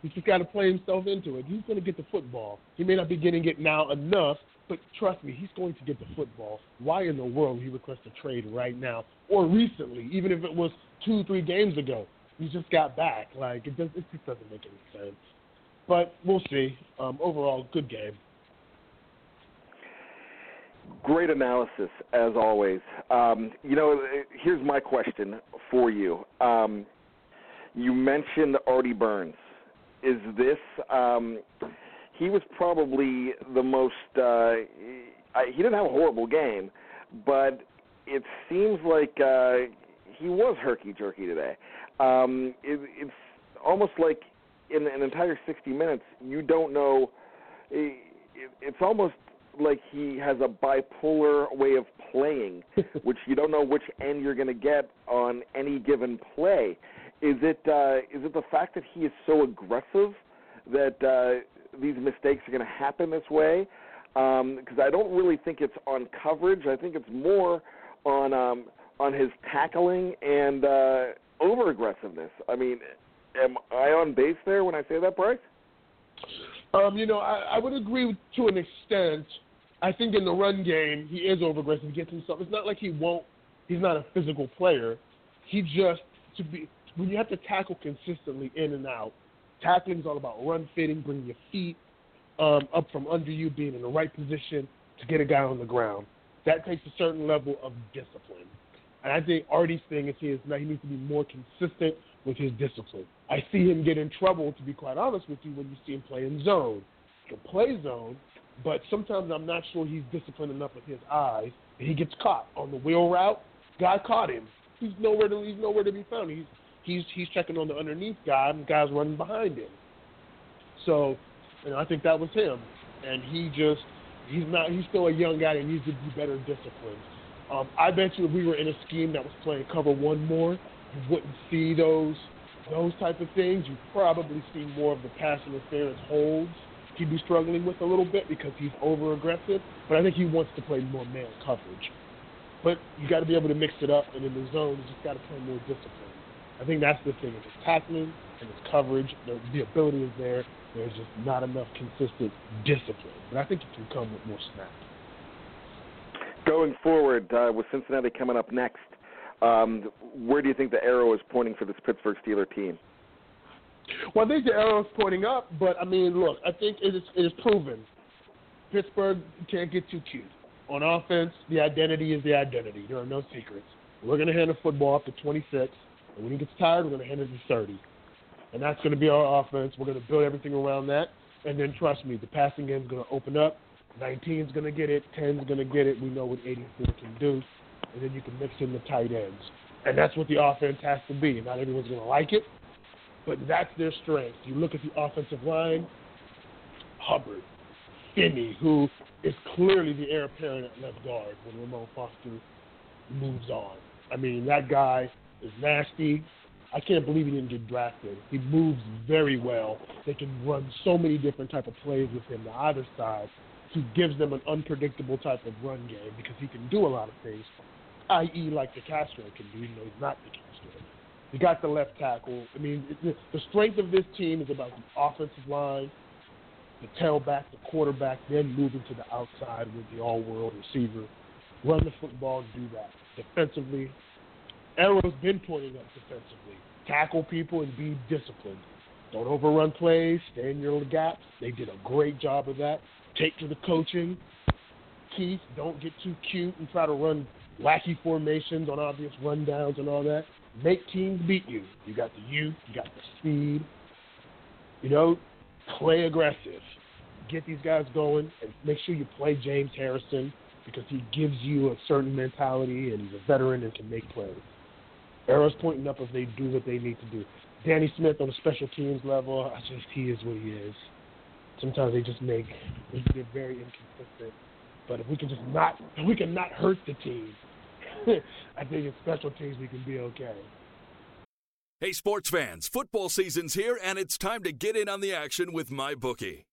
He's just got to play himself into it. He's going to get the football. He may not be getting it now enough, but trust me, he's going to get the football. Why in the world would he request a trade right now or recently, even if it was two, three games ago? He just got back. Like it, does, it just doesn't make any sense. But we'll see. Um, overall, good game. Great analysis, as always. Um, you know, here's my question for you. Um, you mentioned Artie Burns. Is this? He was probably the most. Uh, I, he didn't have a horrible game, but it seems like uh, he was herky jerky today. Um, it, it's almost like in an entire 60 minutes, you don't know. It, it's almost like he has a bipolar way of playing, which you don't know which end you're going to get on any given play. Is it uh, is it the fact that he is so aggressive that uh, these mistakes are going to happen this way? Because um, I don't really think it's on coverage. I think it's more on um, on his tackling and uh, over aggressiveness. I mean, am I on base there when I say that, Bryce? Um, you know, I, I would agree to an extent. I think in the run game, he is over aggressive. He gets himself. It's not like he won't. He's not a physical player. He just to be when you have to tackle consistently in and out. Tackling is all about run fitting, bringing your feet um, up from under you, being in the right position to get a guy on the ground. That takes a certain level of discipline. And I think Artie's thing is he is he needs to be more consistent with his discipline. I see him get in trouble, to be quite honest with you, when you see him play in zone. He can play zone, but sometimes I'm not sure he's disciplined enough with his eyes, and he gets caught on the wheel route. Guy caught him. He's nowhere to he's nowhere to be found. He's he's he's checking on the underneath guy, and the guy's running behind him. So, know, I think that was him, and he just he's not he's still a young guy that needs to be better disciplined. Um, I bet you if we were in a scheme that was playing cover one more, you wouldn't see those those type of things. You probably see more of the pass interference holds he'd be struggling with a little bit because he's over aggressive. But I think he wants to play more man coverage. But you got to be able to mix it up, and in the zone, you just got to play more discipline. I think that's the thing. It's tackling and it's coverage. The, the ability is there. There's just not enough consistent discipline. But I think it can come with more snaps. Going forward, uh, with Cincinnati coming up next, um, where do you think the arrow is pointing for this Pittsburgh Steeler team? Well, I think the arrow is pointing up, but I mean, look, I think it is, it is proven Pittsburgh can't get too cute. On offense, the identity is the identity. There are no secrets. We're going to hand the football up to 26, and when he gets tired, we're going to hand it to 30. And that's going to be our offense. We're going to build everything around that. And then trust me, the passing game is going to open up. 19 is going to get it. 10 is going to get it. We know what 84 can do and then you can mix in the tight ends. And that's what the offense has to be. Not everyone's going to like it, but that's their strength. You look at the offensive line, Hubbard, Finney, who is clearly the heir apparent at left guard when Ramon Foster moves on. I mean, that guy is nasty. I can't believe he didn't get drafted. He moves very well. They can run so many different type of plays with him to either side. He gives them an unpredictable type of run game because he can do a lot of things i.e., like DeCastro can do, even though he's not DeCastro. You got the left tackle. I mean, the strength of this team is about the offensive line, the tailback, the quarterback, then moving to the outside with the all-world receiver. Run the football, do that. Defensively, arrow's been pointing up defensively. Tackle people and be disciplined. Don't overrun plays. Stay in your gaps. They did a great job of that. Take to the coaching. Keith, don't get too cute and try to run wacky formations on obvious rundowns and all that. Make teams beat you. You got the youth, you got the speed. You know, play aggressive. Get these guys going and make sure you play James Harrison because he gives you a certain mentality and he's a veteran and can make plays. Arrows pointing up if they do what they need to do. Danny Smith on the special teams level, I just he is what he is. Sometimes they just make they're very inconsistent. But if we can just not if we can not hurt the team, I think in special teams we can be okay. Hey, sports fans, football season's here, and it's time to get in on the action with MyBookie.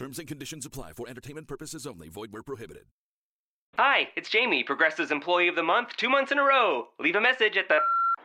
Terms and conditions apply for entertainment purposes only, void where prohibited. Hi, it's Jamie, Progressive's Employee of the Month, two months in a row. Leave a message at the.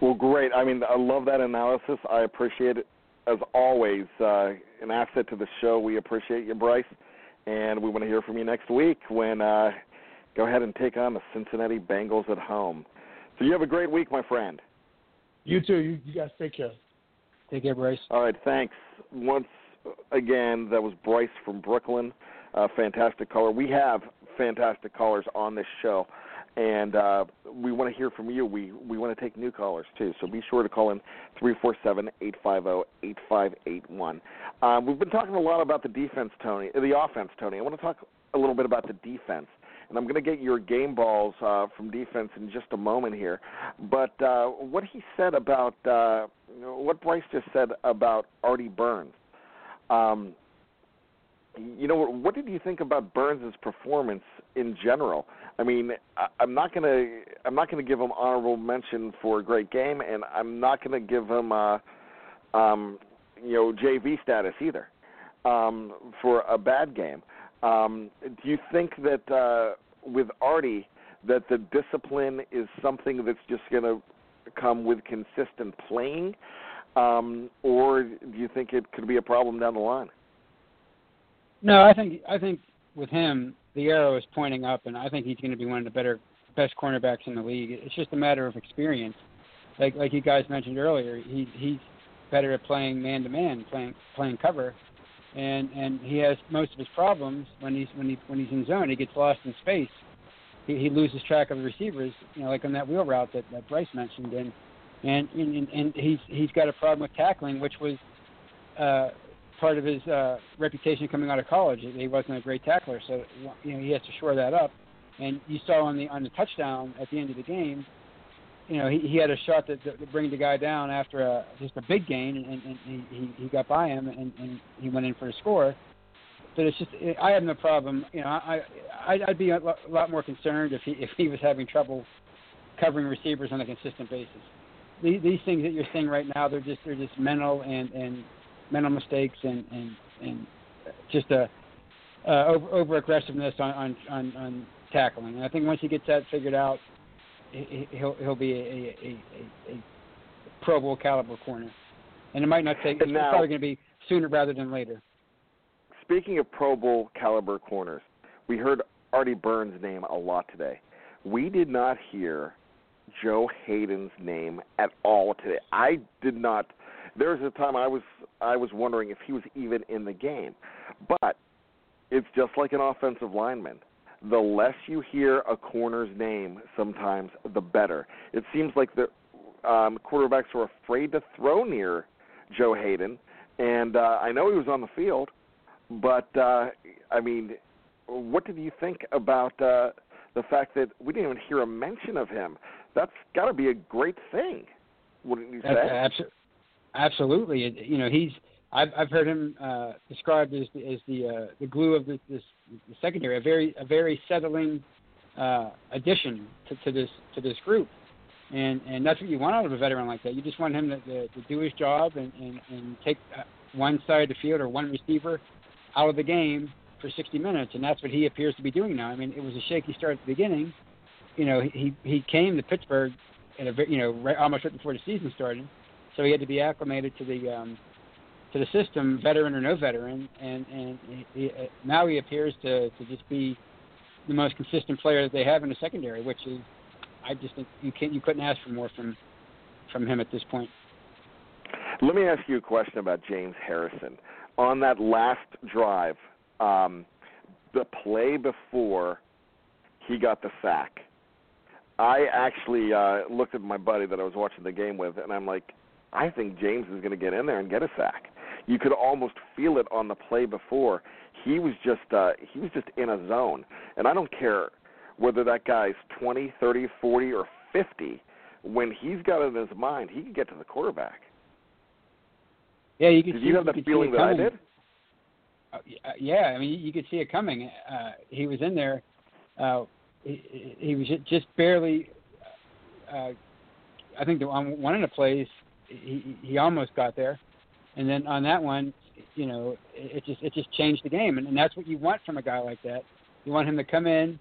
Well, great. I mean, I love that analysis. I appreciate it. As always, uh, an asset to the show. We appreciate you, Bryce. And we want to hear from you next week when uh, go ahead and take on the Cincinnati Bengals at home. So you have a great week, my friend. You too. You, you guys take care. Take care, Bryce. All right, thanks. Once again, that was Bryce from Brooklyn. Uh, fantastic caller. We have fantastic callers on this show, and uh, we want to hear from you. We we want to take new callers too. So be sure to call in three four seven eight five zero eight five eight one. Um, we've been talking a lot about the defense, Tony. The offense, Tony. I want to talk a little bit about the defense. And I'm going to get your game balls uh, from defense in just a moment here. But uh, what he said about uh, what Bryce just said about Artie Burns, um, you know, what did you think about Burns' performance in general? I mean, I, I'm not gonna I'm not gonna give him honorable mention for a great game, and I'm not gonna give him uh, um, you know JV status either um, for a bad game. Um, do you think that uh, with Artie that the discipline is something that's just to come with consistent playing, um, or do you think it could be a problem down the line? No, I think I think with him the arrow is pointing up, and I think he's going to be one of the better best cornerbacks in the league. It's just a matter of experience. Like like you guys mentioned earlier, he he's better at playing man to man, playing playing cover, and and he has most of his problems when he's when he when he's in zone. He gets lost in space. He, he loses track of the receivers. You know, like on that wheel route that, that Bryce mentioned, and and and, and he's he's got a problem with tackling, which was. Uh, part of his uh, reputation coming out of college. He wasn't a great tackler, so you know he has to shore that up. And you saw on the on the touchdown at the end of the game, you know he, he had a shot that, that bring the guy down after a, just a big gain, and, and, he, he got by him, and, and he went in for a score. But it's just I have no problem. You know I, I I'd be a lot more concerned if he if he was having trouble covering receivers on a consistent basis. These, these things that you're seeing right now, they're just they're just mental and and mental mistakes and and and just a uh, over, over aggressiveness on, on on on tackling. And I think once he gets that figured out, he'll he'll be a a, a, a Pro Bowl caliber corner. And it might not take. It's now, probably going to be sooner rather than later. Speaking of Pro Bowl caliber corners, we heard Artie Burns' name a lot today. We did not hear Joe Haden's name at all today. I did not there was a time I was I was wondering if he was even in the game. But it's just like an offensive lineman. The less you hear a corner's name, sometimes the better. It seems like the um, quarterbacks were afraid to throw near Joe Haden, and uh, I know he was on the field, but uh, I mean, what did you think about uh, the fact that we didn't even hear a mention of him? That's got to be a great thing, wouldn't you say? Absolutely. Absolutely, you know he's. I've I've heard him uh, described as the, as the uh, the glue of the, this the secondary, a very a very settling uh, addition to, to this to this group, and and that's what you want out of a veteran like that. You just want him to, to, to do his job and and, and take uh, one side of the field or one receiver out of the game for 60 minutes, and that's what he appears to be doing now. I mean, it was a shaky start at the beginning. You know, he he came to Pittsburgh at a you know right, almost right before the season started so he had to be acclimated to the um, to the system, veteran or no veteran, and and he, now he appears to to just be the most consistent player that they have in the secondary, which is I just think you can't you couldn't ask for more from from him at this point. Let me ask you a question about James Harrison on that last drive, um, the play before he got the sack. I actually uh, looked at my buddy that I was watching the game with, and I'm like, I think James is going to get in there and get a sack. You could almost feel it on the play before. He was just uh, he was just in a zone, and I don't care whether that guy's 20, 30, 40, or 50. When he's got it in his mind, he can get to the quarterback. Yeah, you could. Did see, you have feeling it that I coming. did? Uh, yeah, I mean, you, you could see it coming. Uh, he was in there. Uh, he, he was just barely. Uh, I think the, on one of the plays, he he almost got there, and then on that one, you know, it, it just it just changed the game, and, and that's what you want from a guy like that. You want him to come in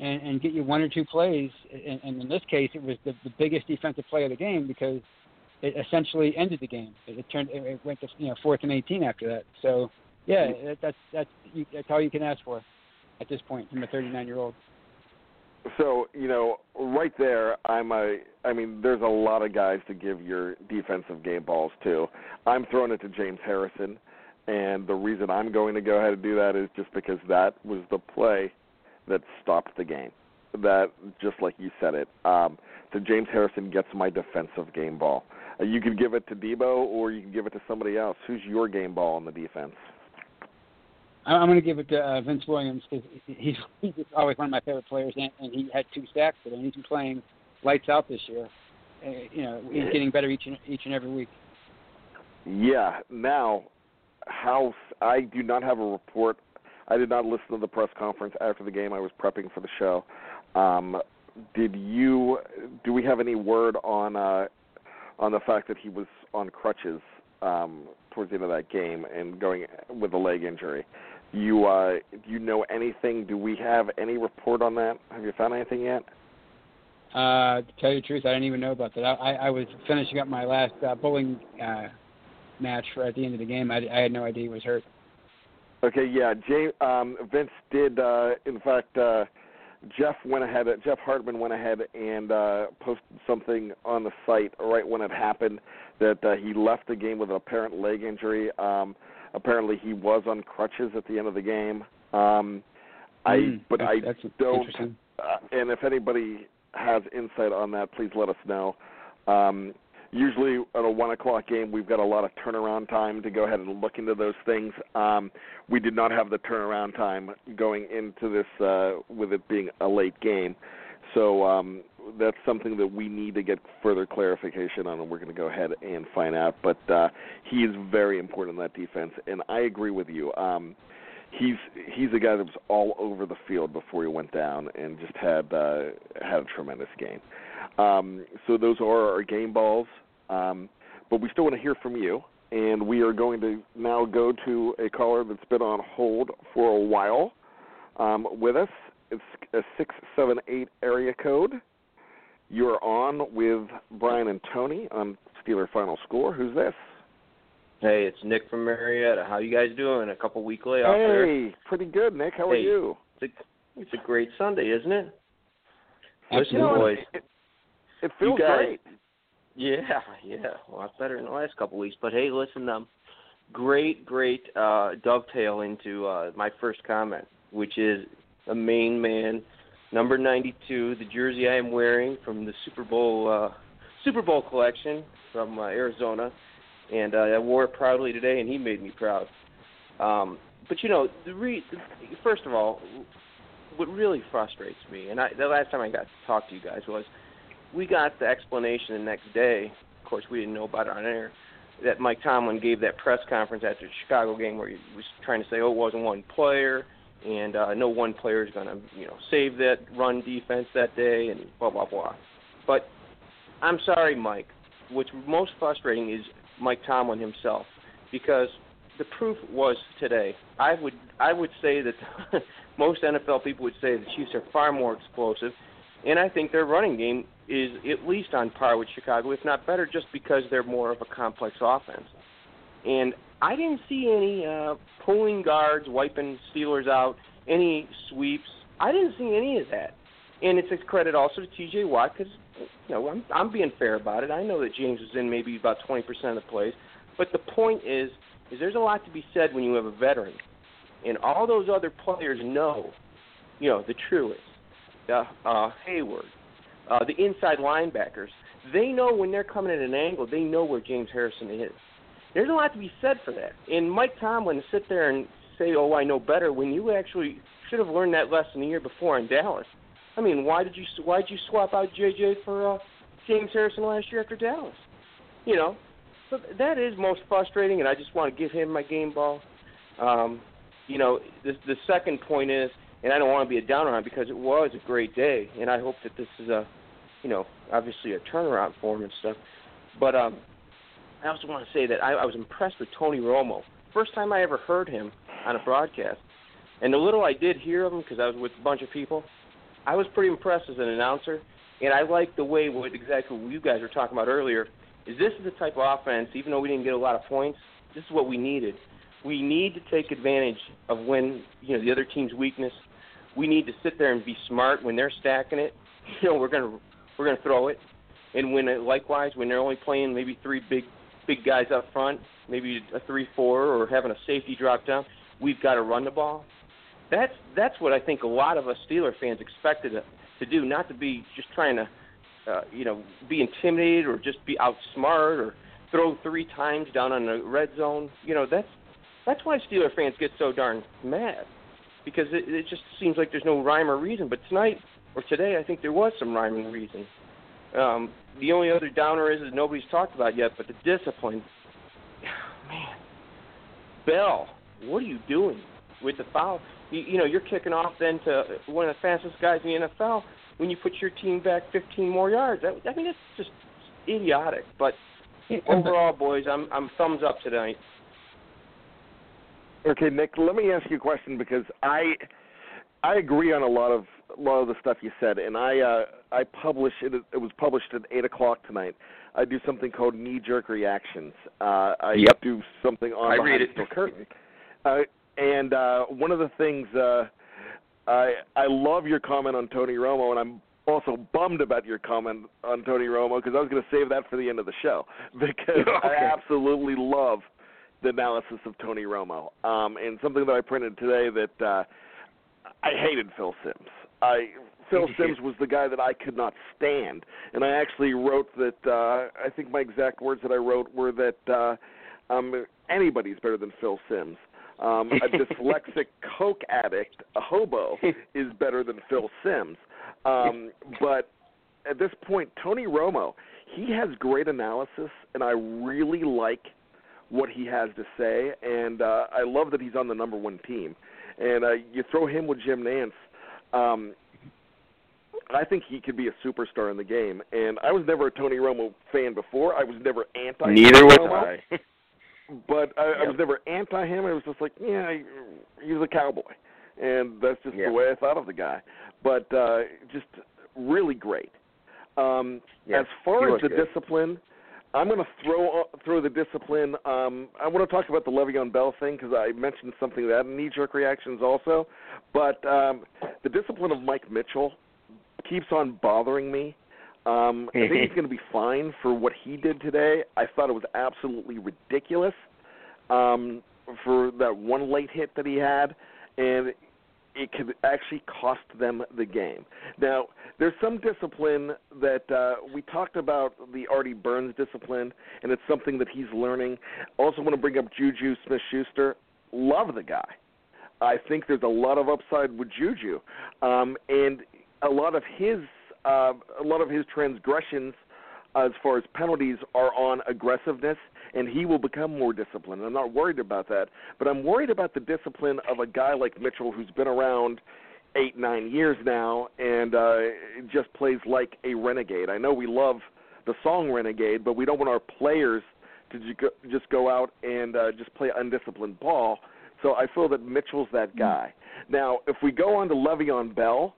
and, and get you one or two plays, and, and in this case, it was the, the biggest defensive play of the game because it essentially ended the game. It, it turned it, it went to you know fourth and eighteen after that. So yeah, that, that's that's you, that's all you can ask for at this point from a 39 year old. So you know, right there, I'm a. I mean, there's a lot of guys to give your defensive game balls to. I'm throwing it to James Harrison, and the reason I'm going to go ahead and do that is just because that was the play that stopped the game. That just like you said it. Um, so James Harrison gets my defensive game ball. Uh, you could give it to Debo, or you can give it to somebody else. Who's your game ball on the defense? I'm going to give it to uh, Vince Williams because he's he's always one of my favorite players, and, and he had two sacks today, and he's been playing lights out this year. Uh, you know, he's getting better each and each and every week. Yeah. Now, how I do not have a report. I did not listen to the press conference after the game. I was prepping for the show. Um, did you? Do we have any word on uh, on the fact that he was on crutches um, towards the end of that game and going with a leg injury? You uh, do you know anything? Do we have any report on that? Have you found anything yet? Uh, to tell you the truth, I didn't even know about that. I, I, was finishing up my last uh, bowling uh, match for at the end of the game. I, I had no idea he was hurt. Okay, yeah, James, um, Vince did. Uh, in fact, uh, Jeff went ahead. Jeff Hartman went ahead and uh, posted something on the site right when it happened that uh, he left the game with an apparent leg injury. Um, apparently, he was on crutches at the end of the game. Um, I, Mm, but I don't. Uh, and if anybody has insight on that, please let us know. Um, usually at a one o'clock game, we've got a lot of turnaround time to go ahead and look into those things. Um, we did not have the turnaround time going into this uh, with it being a late game, so um, that's something that we need to get further clarification on, and we're going to go ahead and find out. But uh, he is very important in that defense, and I agree with you. Um, he's he's a guy that was all over the field before he went down and just had uh, had a tremendous game. Um, so those are our game balls, um, but we still want to hear from you, and we are going to now go to a caller that's been on hold for a while um, with us. It's a six seven eight area code. You're on with Brian and Tony on Steeler Final Score. Who's this? Hey, it's Nick from Marietta. How you guys doing? A couple week layoff there. Hey, pretty good, Nick. How are you? It's a, it's a great Sunday, isn't it? Absolutely. Listen, boys. It, it feels guys, great. Yeah, yeah, a lot better than the last couple weeks. But hey, listen, um, great, great uh, dovetail into uh, my first comment, which is a main man, number 92, the jersey I am wearing from the Super Bowl uh, Super Bowl collection from uh, Arizona, and uh, I wore it proudly today, and he made me proud. Um, but you know, the re- first of all, what really frustrates me, and I, the last time I got to talk to you guys was we got the explanation the next day. Of course, we didn't know about it on air. That Mike Tomlin gave that press conference after the Chicago game where he was trying to say, "Oh, it wasn't one player, and uh, no one player is going to, you know, save that run defense that day," and blah blah blah. But I'm sorry, Mike. What's most frustrating is Mike Tomlin himself, because the proof was today. I would I would say that most NFL people would say the Chiefs are far more explosive, and I think their running game is at least on par with Chicago, if not better, just because they're more of a complex offense. And I didn't see any uh, pulling guards, wiping Steelers out, any sweeps. I didn't see any of that. And it's a credit also to T.J. Watt because you know I'm I'm being fair about it. I know that James was in maybe about 20% of the plays, but the point is is there's a lot to be said when you have a veteran, and all those other players know, you know, the truest, uh, uh, Heyward, uh, the inside linebackers. They know when they're coming at an angle. They know where James Harrison is, There's a lot to be said for that. And Mike Tomlin to sit there and say, "Oh, I know better," when you actually should have learned that lesson a year before in Dallas. I mean, why did you why did you swap out JJ for uh, James Harrison last year after Dallas? You know, so that is most frustrating, and I just want to give him my game ball. Um, you know, the the second point is, and I don't want to be a downer on because it was a great day, and I hope that this is a, you know, obviously a turnaround for him and stuff. But um, I also want to say that I, I was impressed with Tony Romo. First time I ever heard him on a broadcast, and the little I did hear of him because I was with a bunch of people, I was pretty impressed as an announcer, and I like the way what exactly what you guys were talking about earlier. Is this is the type of offense? Even though we didn't get a lot of points, this is what we needed. We need to take advantage of when you know the other team's weakness. We need to sit there and be smart when they're stacking it. You know, we're gonna we're gonna throw it, and when likewise when they're only playing maybe three big big guys up front, maybe a three-four, or having a safety drop down, we've got to run the ball. That's that's what I think a lot of us Steeler fans expected to, do, not to be just trying to, uh, you know, be intimidated or just be outsmart or throw three times down on the red zone. You know, that's that's why Steeler fans get so darn mad because it, it just seems like there's no rhyme or reason. But tonight or today, I think there was some rhyme and reason. Um, the only other downer is that nobody's talked about yet, but the discipline. Man, Bell, what are you doing with the foul? You, you know, you're kicking off then to one of the fastest guys in the NFL when you put your team back 15 more yards. I, I mean, it's just idiotic. But overall, boys, I'm I'm thumbs up tonight. Okay, Nick, let me ask you a question because I I agree on a lot of a lot of the stuff you said, and I uh, I publish it. It was published at eight o'clock tonight. I do something called knee jerk reactions. Uh, I Yep. do something on I behind read the it. steel curtain, uh, and uh, one of the things uh, I I love your comment on Tony Romo, and I'm also bummed about your comment on Tony Romo because I was going to save that for the end of the show because I absolutely love the analysis of Tony Romo. Um, and something that I printed today that uh, I hated Phil Simms. I Phil Simms was the guy that I could not stand, and I actually wrote that. Uh, I think my exact words that I wrote were that uh, um, anybody's better than Phil Simms. Um, a dyslexic coke addict, a hobo, is better than Phil Simms. Um, but at this point, Tony Romo, he has great analysis, and I really like what he has to say, and uh, I love that he's on the number one team. And uh, you throw him with Jim Nantz, um, I think he could be a superstar in the game. And I was never a Tony Romo fan before. I was never anti. Neither was Romo, I. But I, I was never anti him. I was just like, yeah, he- he's a cowboy, and that's just Yeah. the way I thought of the guy. But uh, just really great. Um, Yeah, as far as the good. discipline, I'm going to throw throw the discipline. Um, I want to talk about the Le'Veon Bell thing because I mentioned something that knee jerk reactions also. But um, the discipline of Mike Mitchell keeps on bothering me. Um, I think he's going to be fine for what he did today. I thought it was absolutely ridiculous um, for that one late hit that he had, and it could actually cost them the game. Now, there's some discipline that uh, we talked about the Artie Burns discipline, and it's something that he's learning. Also, want to bring up Juju Smith-Schuster. Love the guy. I think there's a lot of upside with Juju, um, and a lot of his uh, a lot of his transgressions as far as penalties are on aggressiveness, and he will become more disciplined. I'm not worried about that, but I'm worried about the discipline of a guy like Mitchell who's been around eight, nine years now and uh, just plays like a renegade. I know we love the song Renegade, but we don't want our players to just go out and uh, just play undisciplined ball. So I feel that Mitchell's that guy. Now, if we go on to Le'Veon Bell,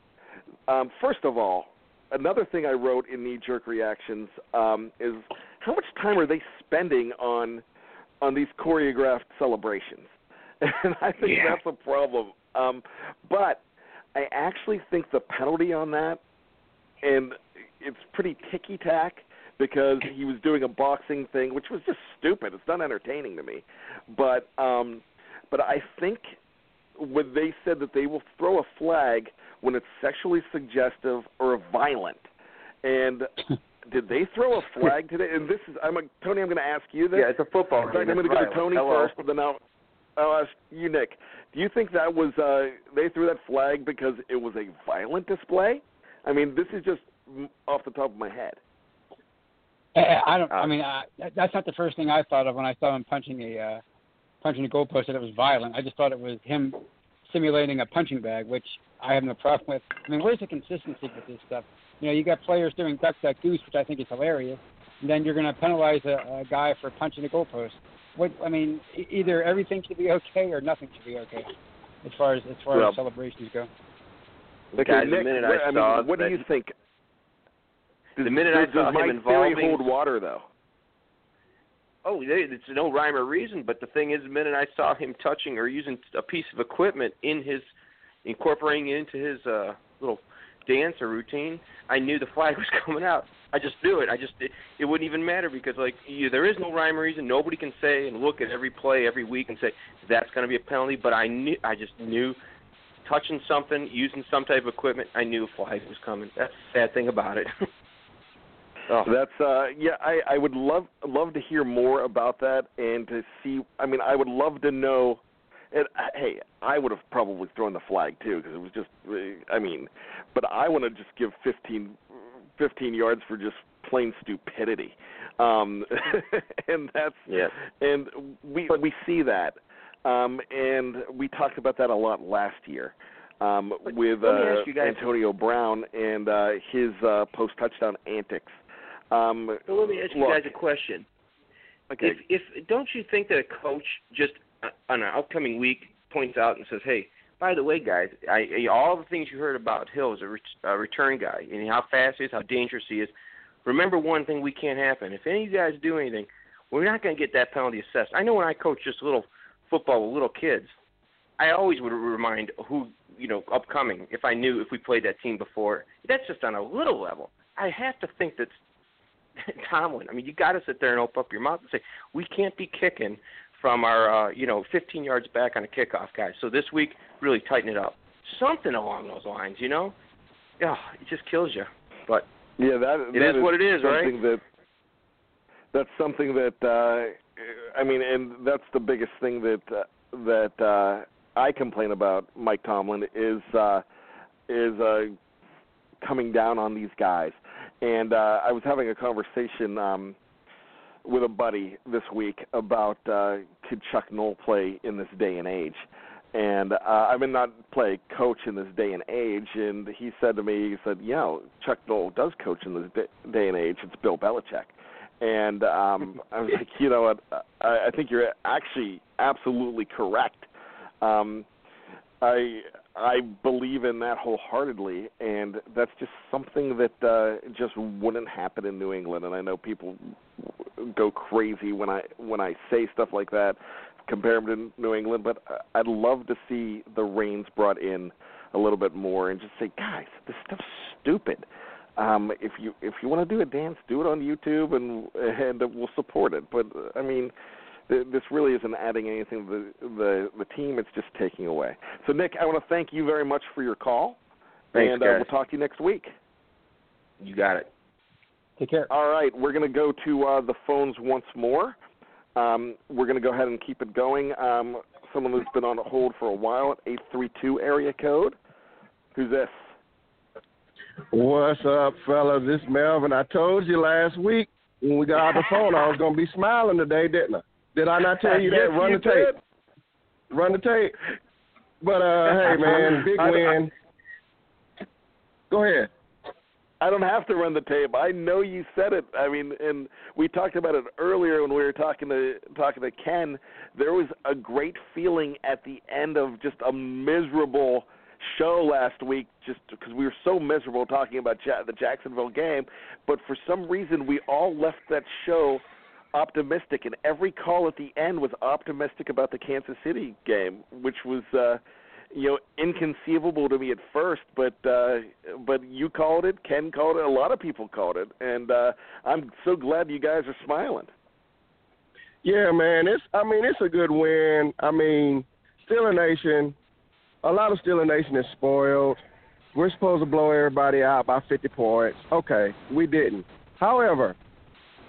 um, first of all, another thing I wrote in knee jerk reactions um, is how much time are they spending on on these choreographed celebrations? And I think Yeah. that's a problem. Um, but I actually think the penalty on that, and it's pretty ticky tack because he was doing a boxing thing, which was just stupid. It's not entertaining to me. But um, but I think when they said that they will throw a flag when it's sexually suggestive or violent, and did they throw a flag today? And this is I'm a, Tony. I'm going to ask you this. Yeah, it's a football game. I'm going to go to Tony. Hello. first, but then I'll I'll ask you, Nick. Do you think that was uh they threw that flag because it was a violent display? I mean, this is just off the top of my head. I, I don't. I mean, I, that's not the first thing I thought of when I saw him punching a uh, punching a goalpost. That it was violent. I just thought it was him simulating a punching bag, which I have no problem with. I mean, where's the consistency with this stuff? You know, you got players doing duck duck goose, which I think is hilarious, and then you're going to penalize a, a guy for punching a goalpost. What I mean, e- either everything should be okay or nothing should be okay, as far as as far Well, as celebrations go. Okay, Guys, the Nick, minute what, I mean, what do you think? Does, The minute does, I saw does my him theory involving- hold water though? Oh, it's no rhyme or reason. But the thing is, the minute I saw him touching or using a piece of equipment in his, incorporating it into his uh, little dance or routine, I knew the flag was coming out. I just knew it. I just it, it wouldn't even matter because like you, there is no rhyme or reason. Nobody can say and look at every play every week and say that's going to be a penalty. But I knew. I just knew. Touching something, using some type of equipment, I knew a flag was coming. That's the sad thing about it. oh. That's uh yeah, I I would love love to hear more about that and to see I mean, I would love to know and uh, hey, I would have probably thrown the flag too because it was just I mean, but I want to just give 15 15 yards for just plain stupidity. Um and that's Yeah. and we we see that. Um and we talked about that a lot last year. Um with uh, you guys- Antonio Brown and uh his uh post touchdown antics. Um So let me ask you look, guys a question. Okay. If if don't you think that a coach just on an upcoming week points out and says, "Hey, by the way, guys, I, I all the things you heard about Hill as a, a return guy and how fast he is, how dangerous he is. Remember one thing: we can't happen. If any of you guys do anything, we're not going to get that penalty assessed. I know when I coach just little football with little kids, I always would remind who you know upcoming if I knew if we played that team before. That's just on a little level. I have to think that's Tomlin. I mean, you got to sit there and open up your mouth and say we can't be kicking from our uh, you know 15 yards back on a kickoff, guys. So this week, really tighten it up. Something along those lines, you know. Yeah, it just kills you. But Yeah, that It that is what it is, right? That that's something that uh, I mean, and that's the biggest thing that uh, that uh, I complain about Mike Tomlin is uh, is uh, coming down on these guys. And uh, I was having a conversation um, with a buddy this week about uh, could Chuck Noll play in this day and age. And uh, I mean, not play coach in this day and age. And he said to me, he said, "You know, Chuck Noll does coach in this day and age. It's Bill Belichick." And um, I was like, you know what? I, I think you're actually absolutely correct. Um, I I believe in that wholeheartedly, and that's just something that uh, just wouldn't happen in New England. And I know people go crazy when I when I say stuff like that, compare them to New England. But I'd love to see the reins brought in a little bit more, and just say, guys, this stuff's stupid. Um, if you if you want to do a dance, do it on YouTube, and and we'll support it. But I mean, this really isn't adding anything to the the, the team. It's just taking away. So Nick, I want to thank you very much for your call, Thanks, and uh, we'll talk to you next week. you got it. Take care. All right, we're going to go to uh, the phones once more. Um, we're going to go ahead and keep it going. Um, someone who's been on hold for a while at 832 area code. Who's this? What's up, fella? This Melvin. I told you last week when we got off the phone I was gonna be smiling today, didn't I? Did I not tell you that? Yes, Run you the tape. Run the tape. But uh hey man, big I- I- win. Go ahead. I don't have to run the tape. I know you said it. I mean, and we talked about it earlier when we were talking to talking to Ken. There was a great feeling at the end of just a miserable show last week, just because we were so miserable talking about ja- the Jacksonville game. But for some reason, we all left that show optimistic, and every call at the end was optimistic about the Kansas City game, which was. uh you know inconceivable to me at first but uh but you called it ken called it a lot of people called it and uh i'm so glad you guys are smiling Yeah, man. It's I mean, it's a good win. I mean, Steeler Nation, a lot of Steeler Nation is spoiled. We're supposed to blow everybody out by 50 points. Okay, we didn't. However,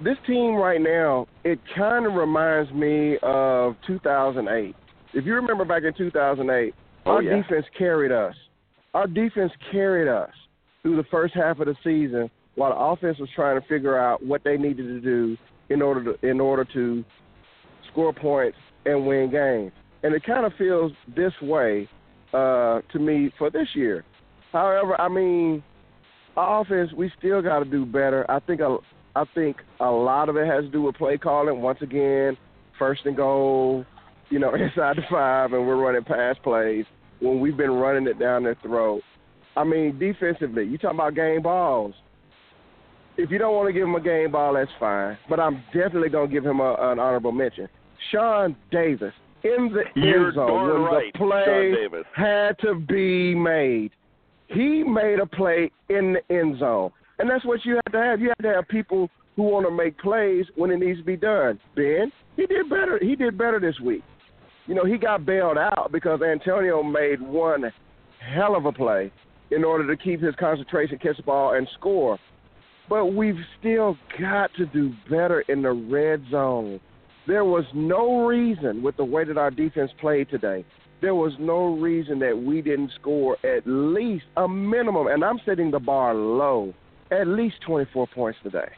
this team right now, it kind of reminds me of 2008. If you remember back in 2008, Oh, our yeah. defense carried us. Our defense carried us through the first half of the season while the offense was trying to figure out what they needed to do in order to in order to score points and win games. And it kind of feels this way uh, to me for this year. However, I mean, our offense we still got to do better. I think a, I think a lot of it has to do with play calling. Once again, first and goal, you know, inside the five, and we're running pass plays when we've been running it down their throat. I mean, defensively, you talking about game balls. If you don't want to give him a game ball, that's fine. But I'm definitely gonna give him a, an honorable mention. Sean Davis in the You're end zone when right, the play had to be made. He made a play in the end zone, and that's what you have to have. You have to have people who want to make plays when it needs to be done. Ben, he did better. He did better this week. You know, he got bailed out because Antonio made one hell of a play in order to keep his concentration, catch the ball, and score. But we've still got to do better in the red zone. There was no reason with the way that our defense played today. There was no reason that we didn't score at least a minimum, and I'm setting the bar low, at least 24 points today.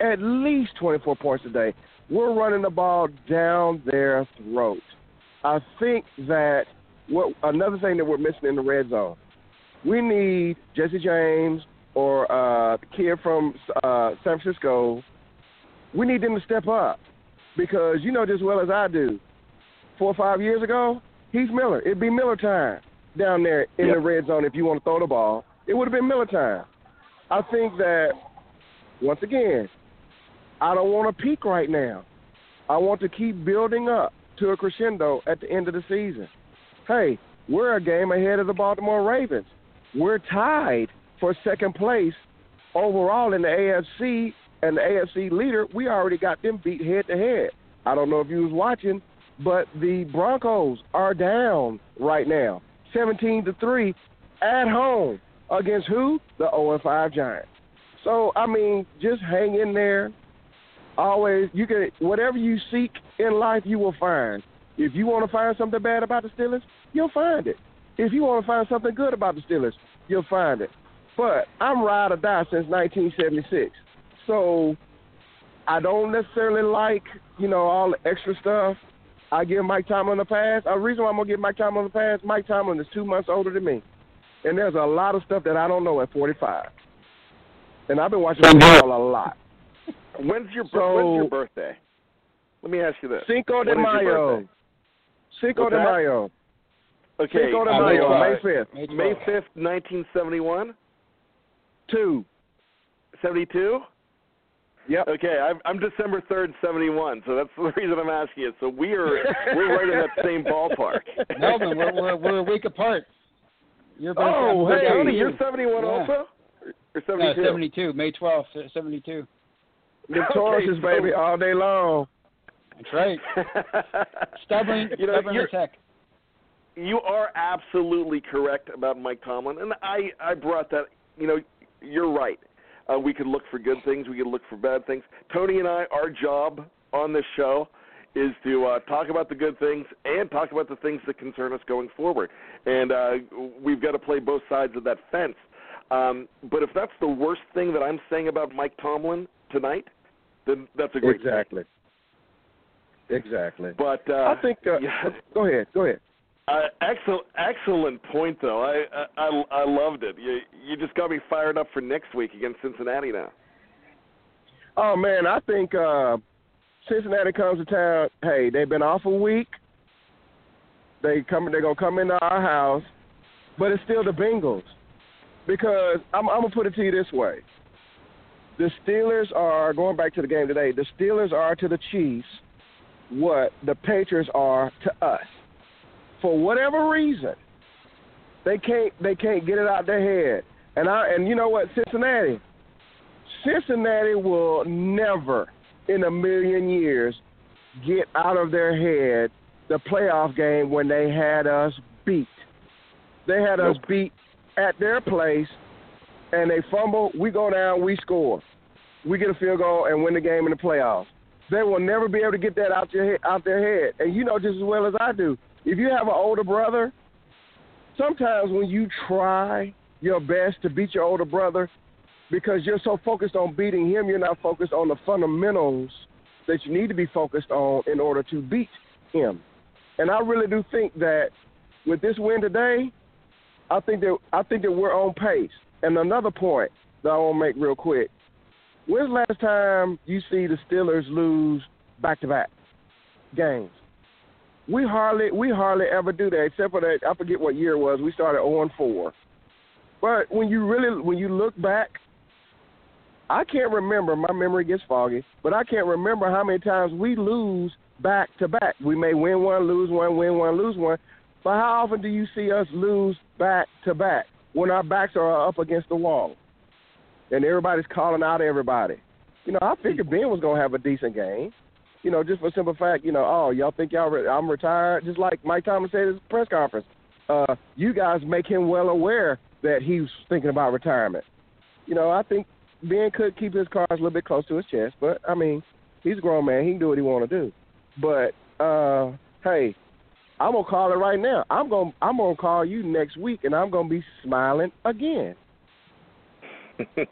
At least 24 points today. We're running the ball down their throat. I think that what another thing that we're missing in the red zone, we need Jesse James or uh, the kid from uh, San Francisco. We need them to step up because you know just as well as I do. Four or five years ago, Heath Miller. It'd be Miller time down there in Yep. the red zone if you want to throw the ball. It would have been Miller time. I think that once again, I don't want to peak right now. I want to keep building up to a crescendo at the end of the season. Hey, we're a game ahead of the Baltimore Ravens. We're tied for second place overall in the AFC, and the AFC leader, we already got them beat head to head. I don't know if you was watching, but the Broncos are down right now, 17 to 3 at home against who? The 0 5 Giants. So, I mean, just hang in there. Always, you can whatever you seek in life, you will find. If you want to find something bad about the Steelers, you'll find it. If you want to find something good about the Steelers, you'll find it. But I'm ride or die since 1976, so I don't necessarily like you know all the extra stuff. I give Mike Tomlin a pass. A reason why I'm gonna give Mike Tomlin a pass. Mike Tomlin is two months older than me, and there's a lot of stuff that I don't know at 45. And I've been watching football a lot. When's your So- when's your birthday? Let me ask you this. Cinco de When is your Mayo. Cinco de? Mayo. Okay, Cinco de uh, Mayo, uh, May 5th. May fifth, nineteen seventy one. Two. Seventy two. Yep. Okay, I'm, I'm December third, seventy one. So that's the reason I'm asking it. So we are we're right in that same ballpark. Melvin, we're, we're we're a week apart. You're about Oh, hey, 72. Tony, you're 71 Yeah. also? Or No, 72? 72, May 12th, uh, 72. Victorious, Okay, so- baby, all day long. That's right. Stubborn, You know, stubborn you're- as heck. You are absolutely correct about Mike Tomlin, and I I brought that. You know, you're right. Uh, we could look for good things. We could look for bad things. Tony and I, our job on this show is to uh, talk about the good things and talk about the things that concern us going forward. And uh, we've got to play both sides of that fence. Um, but if that's the worst thing that I'm saying about Mike Tomlin tonight, then that's a great thing. Exactly. Exactly. But uh, I think. Uh, yeah. Go ahead. Go ahead. Uh, excellent, excellent point though. I, I I loved it. You you just got me fired up for next week against Cincinnati now. Oh man, I think uh, Cincinnati comes to town. Hey, they've been off a week. They come. They're gonna come into our house, but it's still the Bengals because I'm, I'm gonna put it to you this way: the Steelers are going back to the game today. The Steelers are to the Chiefs what the Patriots are to us. For whatever reason, they can't they can't get it out their head. And I and you know what, Cincinnati, Cincinnati will never in a million years get out of their head the playoff game when they had us beat. They had us beat at their place and they fumble, we go down, we score. we get a field goal and win the game in the playoffs. They will never be able to get that out your head, out their head. And you know just as well as I do. If you have an older brother, sometimes when you try your best to beat your older brother, because you're so focused on beating him, you're not focused on the fundamentals that you need to be focused on in order to beat him. And I really do think that with this win today, I think that I think that we're on pace. And another point that I want to make real quick: When's the last time you see the Steelers lose back-to-back games? We hardly we hardly ever do that, except for that I forget what year it was. We started 0 4. But when you really when you look back, I can't remember. My memory gets foggy, but I can't remember how many times we lose back to back. We may win one, lose one, win one, lose one. But how often do you see us lose back to back when our backs are up against the wall and everybody's calling out everybody? You know, I figured Ben was gonna have a decent game. You know, just for simple fact, you know, oh, y'all think y'all re- I'm retired? Just like Mike Thomas said at his press conference. Uh, you guys make him well aware that he's thinking about retirement. You know, I think Ben could keep his cards a little bit close to his chest, but I mean, he's a grown man. He can do what he want to do. But uh, hey, I'm gonna call it right now. I'm gonna I'm gonna call you next week, and I'm gonna be smiling again.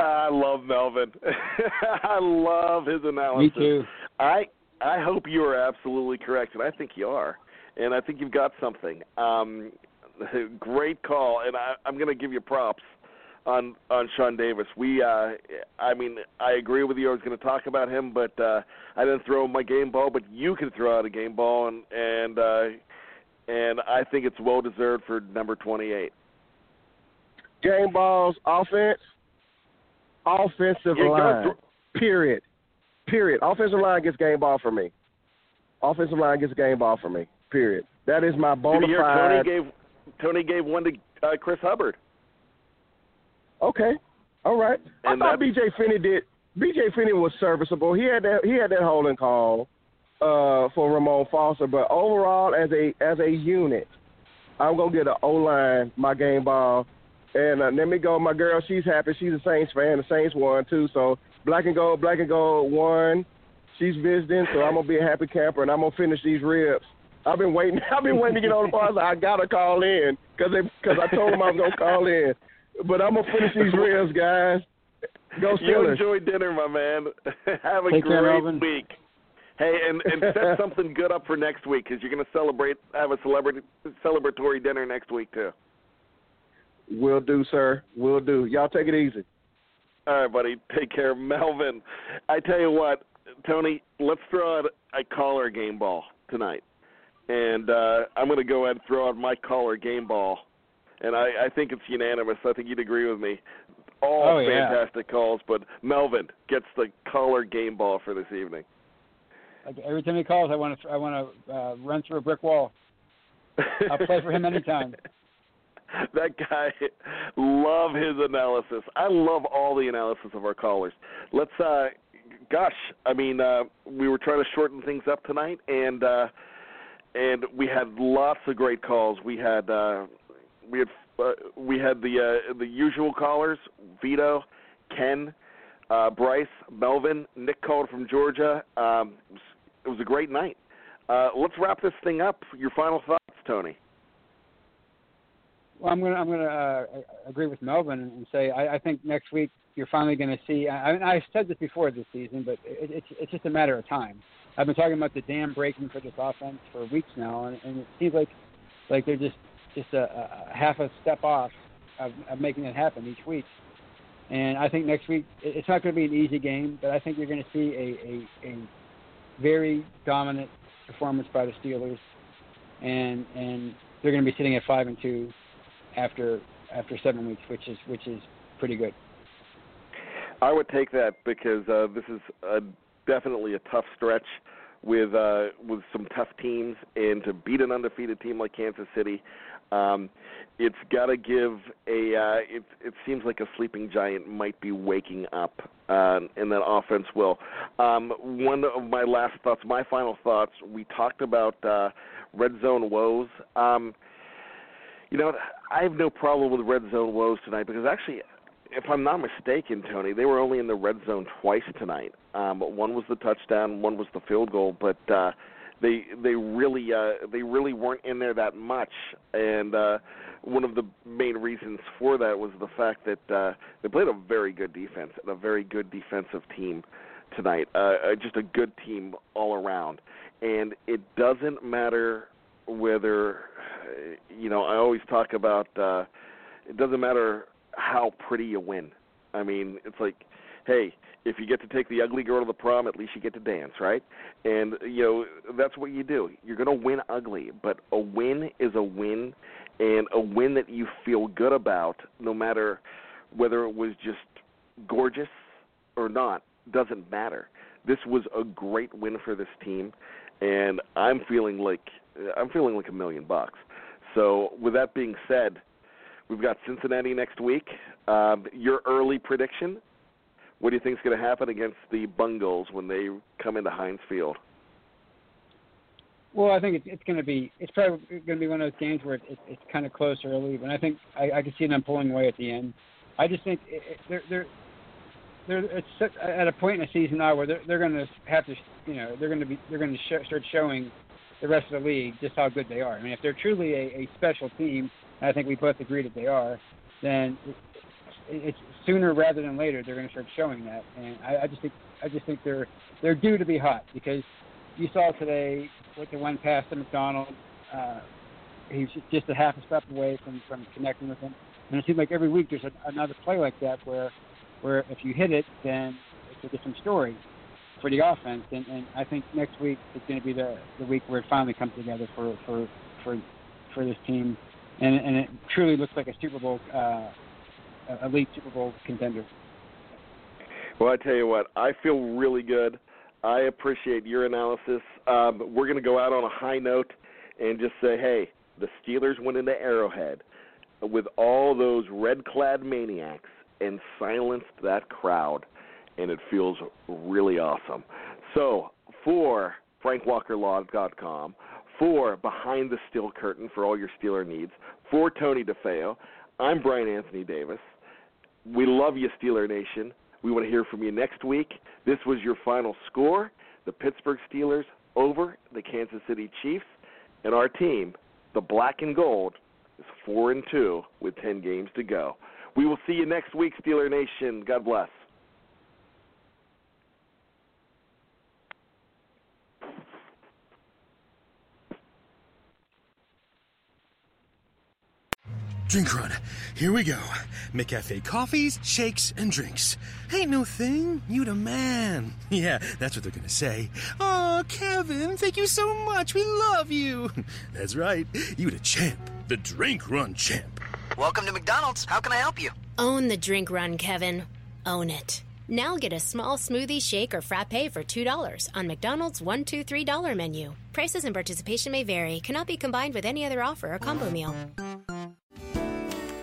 I love Melvin. I love his analysis. Me too. I I hope you are absolutely correct, and I think you are, and I think you've got something. Um, great call, and I, I'm going to give you props on on Sean Davis. We, uh, I mean, I agree with you. I was going to talk about him, but uh, I didn't throw my game ball. But you can throw out a game ball, and and uh, and I think it's well deserved for number 28. Game balls, offense, offensive Yeah, line. through- Period. Period. Offensive line gets game ball for me. Offensive line gets game ball for me. Period. That is my bona fide. Tony gave Tony gave one to uh, Chris Hubbard. Okay. All right. And I thought BJ Finney did. BJ Finney was serviceable. He had that. He had that holding call uh, for Ramon Foster, but overall, as a as a unit, I'm gonna get an O line my game ball. And uh, let me go. My girl, she's happy. She's a Saints fan. The Saints won too. So black and gold, black and gold won. She's visiting, so I'm gonna be a happy camper, and I'm gonna finish these ribs. I've been waiting. I've been waiting to get on the. I, I gotta call in because because I told them I was gonna call in. But I'm gonna finish these ribs, guys. Go You enjoy dinner, my man. Have a Take great Melvin. week. Hey, and and set something good up for next week because you're going to celebrate, have a celebrity celebratory dinner next week too. Will do, sir. Will do. Y'all take it easy. All right, buddy. Take care, Melvin. I tell you what, Tony. Let's throw out a caller game ball tonight, and uh, I'm going to go ahead and throw out my caller game ball, and I, I think it's unanimous. I think you'd agree with me. All Oh, yeah. fantastic calls, but Melvin gets the caller game ball for this evening. Every time he calls, I want to I want to uh, run through a brick wall. I'll play for him anytime. that guy love his analysis. I love all the analysis of our callers. Let's uh gosh, I mean uh we were trying to shorten things up tonight and uh and we had lots of great calls. We had uh we had uh, we had the uh the usual callers, Vito, Ken, uh Bryce, Melvin, Nick called from Georgia. Um it was, a great night. Uh let's wrap this thing up. Your final thoughts, Tony. Well, I'm gonna I'm gonna uh, agree with Melvin and say I, I think next week you're finally to see. I, I I said this before this season, but it, it's it's just a matter of time. I've been talking about the dam breaking for this offense for weeks now, and, and it seems like like they're just just a, a half a step off of, of making it happen each week. And I think next week it's not going to be an easy game, but I think you're going to see a, a, a very dominant performance by the Steelers, and and they're going to be sitting at five and two after after seven weeks, which is which is pretty good. I would take that because uh, this is uh, definitely a tough stretch with uh, with some tough teams, and to beat an undefeated team like Kansas City, um, it's got to give a. Uh, it it seems like a sleeping giant might be waking up, uh, and that offense will. Um, one of my last thoughts, my final thoughts. We talked about uh, red zone woes. Um, you know, I have no problem with red zone woes tonight because actually if I'm not mistaken, Tony, they were only in the red zone twice tonight. Um, one was the touchdown, one was the field goal, but uh, they they really uh, they really weren't in there that much. And uh, one of the main reasons for that was the fact that uh, they played a very good defense and a very good defensive team tonight. Uh, uh, just a good team all around. And it doesn't matter whether you know. I always talk about. Uh, it doesn't matter how pretty you win. I mean, it's like, hey, if you get to take the ugly girl to the prom, at least you get to dance, right? And you know that's what you do. You're going to win ugly, but a win is a win, and a win that you feel good about, no matter whether it was just gorgeous or not, doesn't matter. This was a great win for this team, and I'm feeling like I'm feeling like a million bucks. So, with that being said, We've got Cincinnati next week. Um, your early prediction? What do you think is going to happen against the Bungles when they come into Heinz Field? Well, I think it's, it's going to be it's probably going to be one of those games where it, it, it's kind of close early, but I think I, I can see them pulling away at the end. I just think they're they're they're it's at a point in the season now where they're they're going to have to you know they're going to be they're going to sh- start showing the rest of the league just how good they are. I mean, if they're truly a, a special team, and I think we both agree that they are, then it's sooner rather than later they're going to start showing that. And I, I just think I just think they're they're due to be hot because you saw today what they went past to McDonald. Uh, he's just a half a step away from from connecting with him. And it seems like every week there's a, another play like that where where if you hit it, then it's a different story for the offense. And, and I think next week is going to be the the week where it finally comes together for for for for this team, and and it truly looks like a Super Bowl uh, elite Super Bowl contender. Well, I tell you what, I feel really good. I appreciate your analysis. Um, we're going to go out on a high note and just say, hey, the Steelers went into Arrowhead with all those red-clad maniacs and silenced that crowd and it feels really awesome. So, for FrankWalkerLaw.com, for Behind the Steel Curtain for all your Steeler needs, for Tony DeFeo, I'm Brian Anthony Davis. We love you, Steeler Nation. We want to hear from you next week. This was your final score the Pittsburgh Steelers over the Kansas City Chiefs. And our team, the black and gold, is 4 and 2 with 10 games to go. We will see you next week, Steeler Nation. God bless. Drink run. Here we go. McCafe coffees, shakes, and drinks. Ain't no thing. You the man. Yeah, that's what they're gonna say. Oh, Kevin, thank you so much. We love you. That's right. You the champ. The drink run champ. Welcome to McDonald's. How can I help you? Own the drink run, Kevin. Own it. Now get a small smoothie, shake, or frappe for $2 on McDonald's $1, 2 $3 menu. Prices and participation may vary. Cannot be combined with any other offer or combo meal.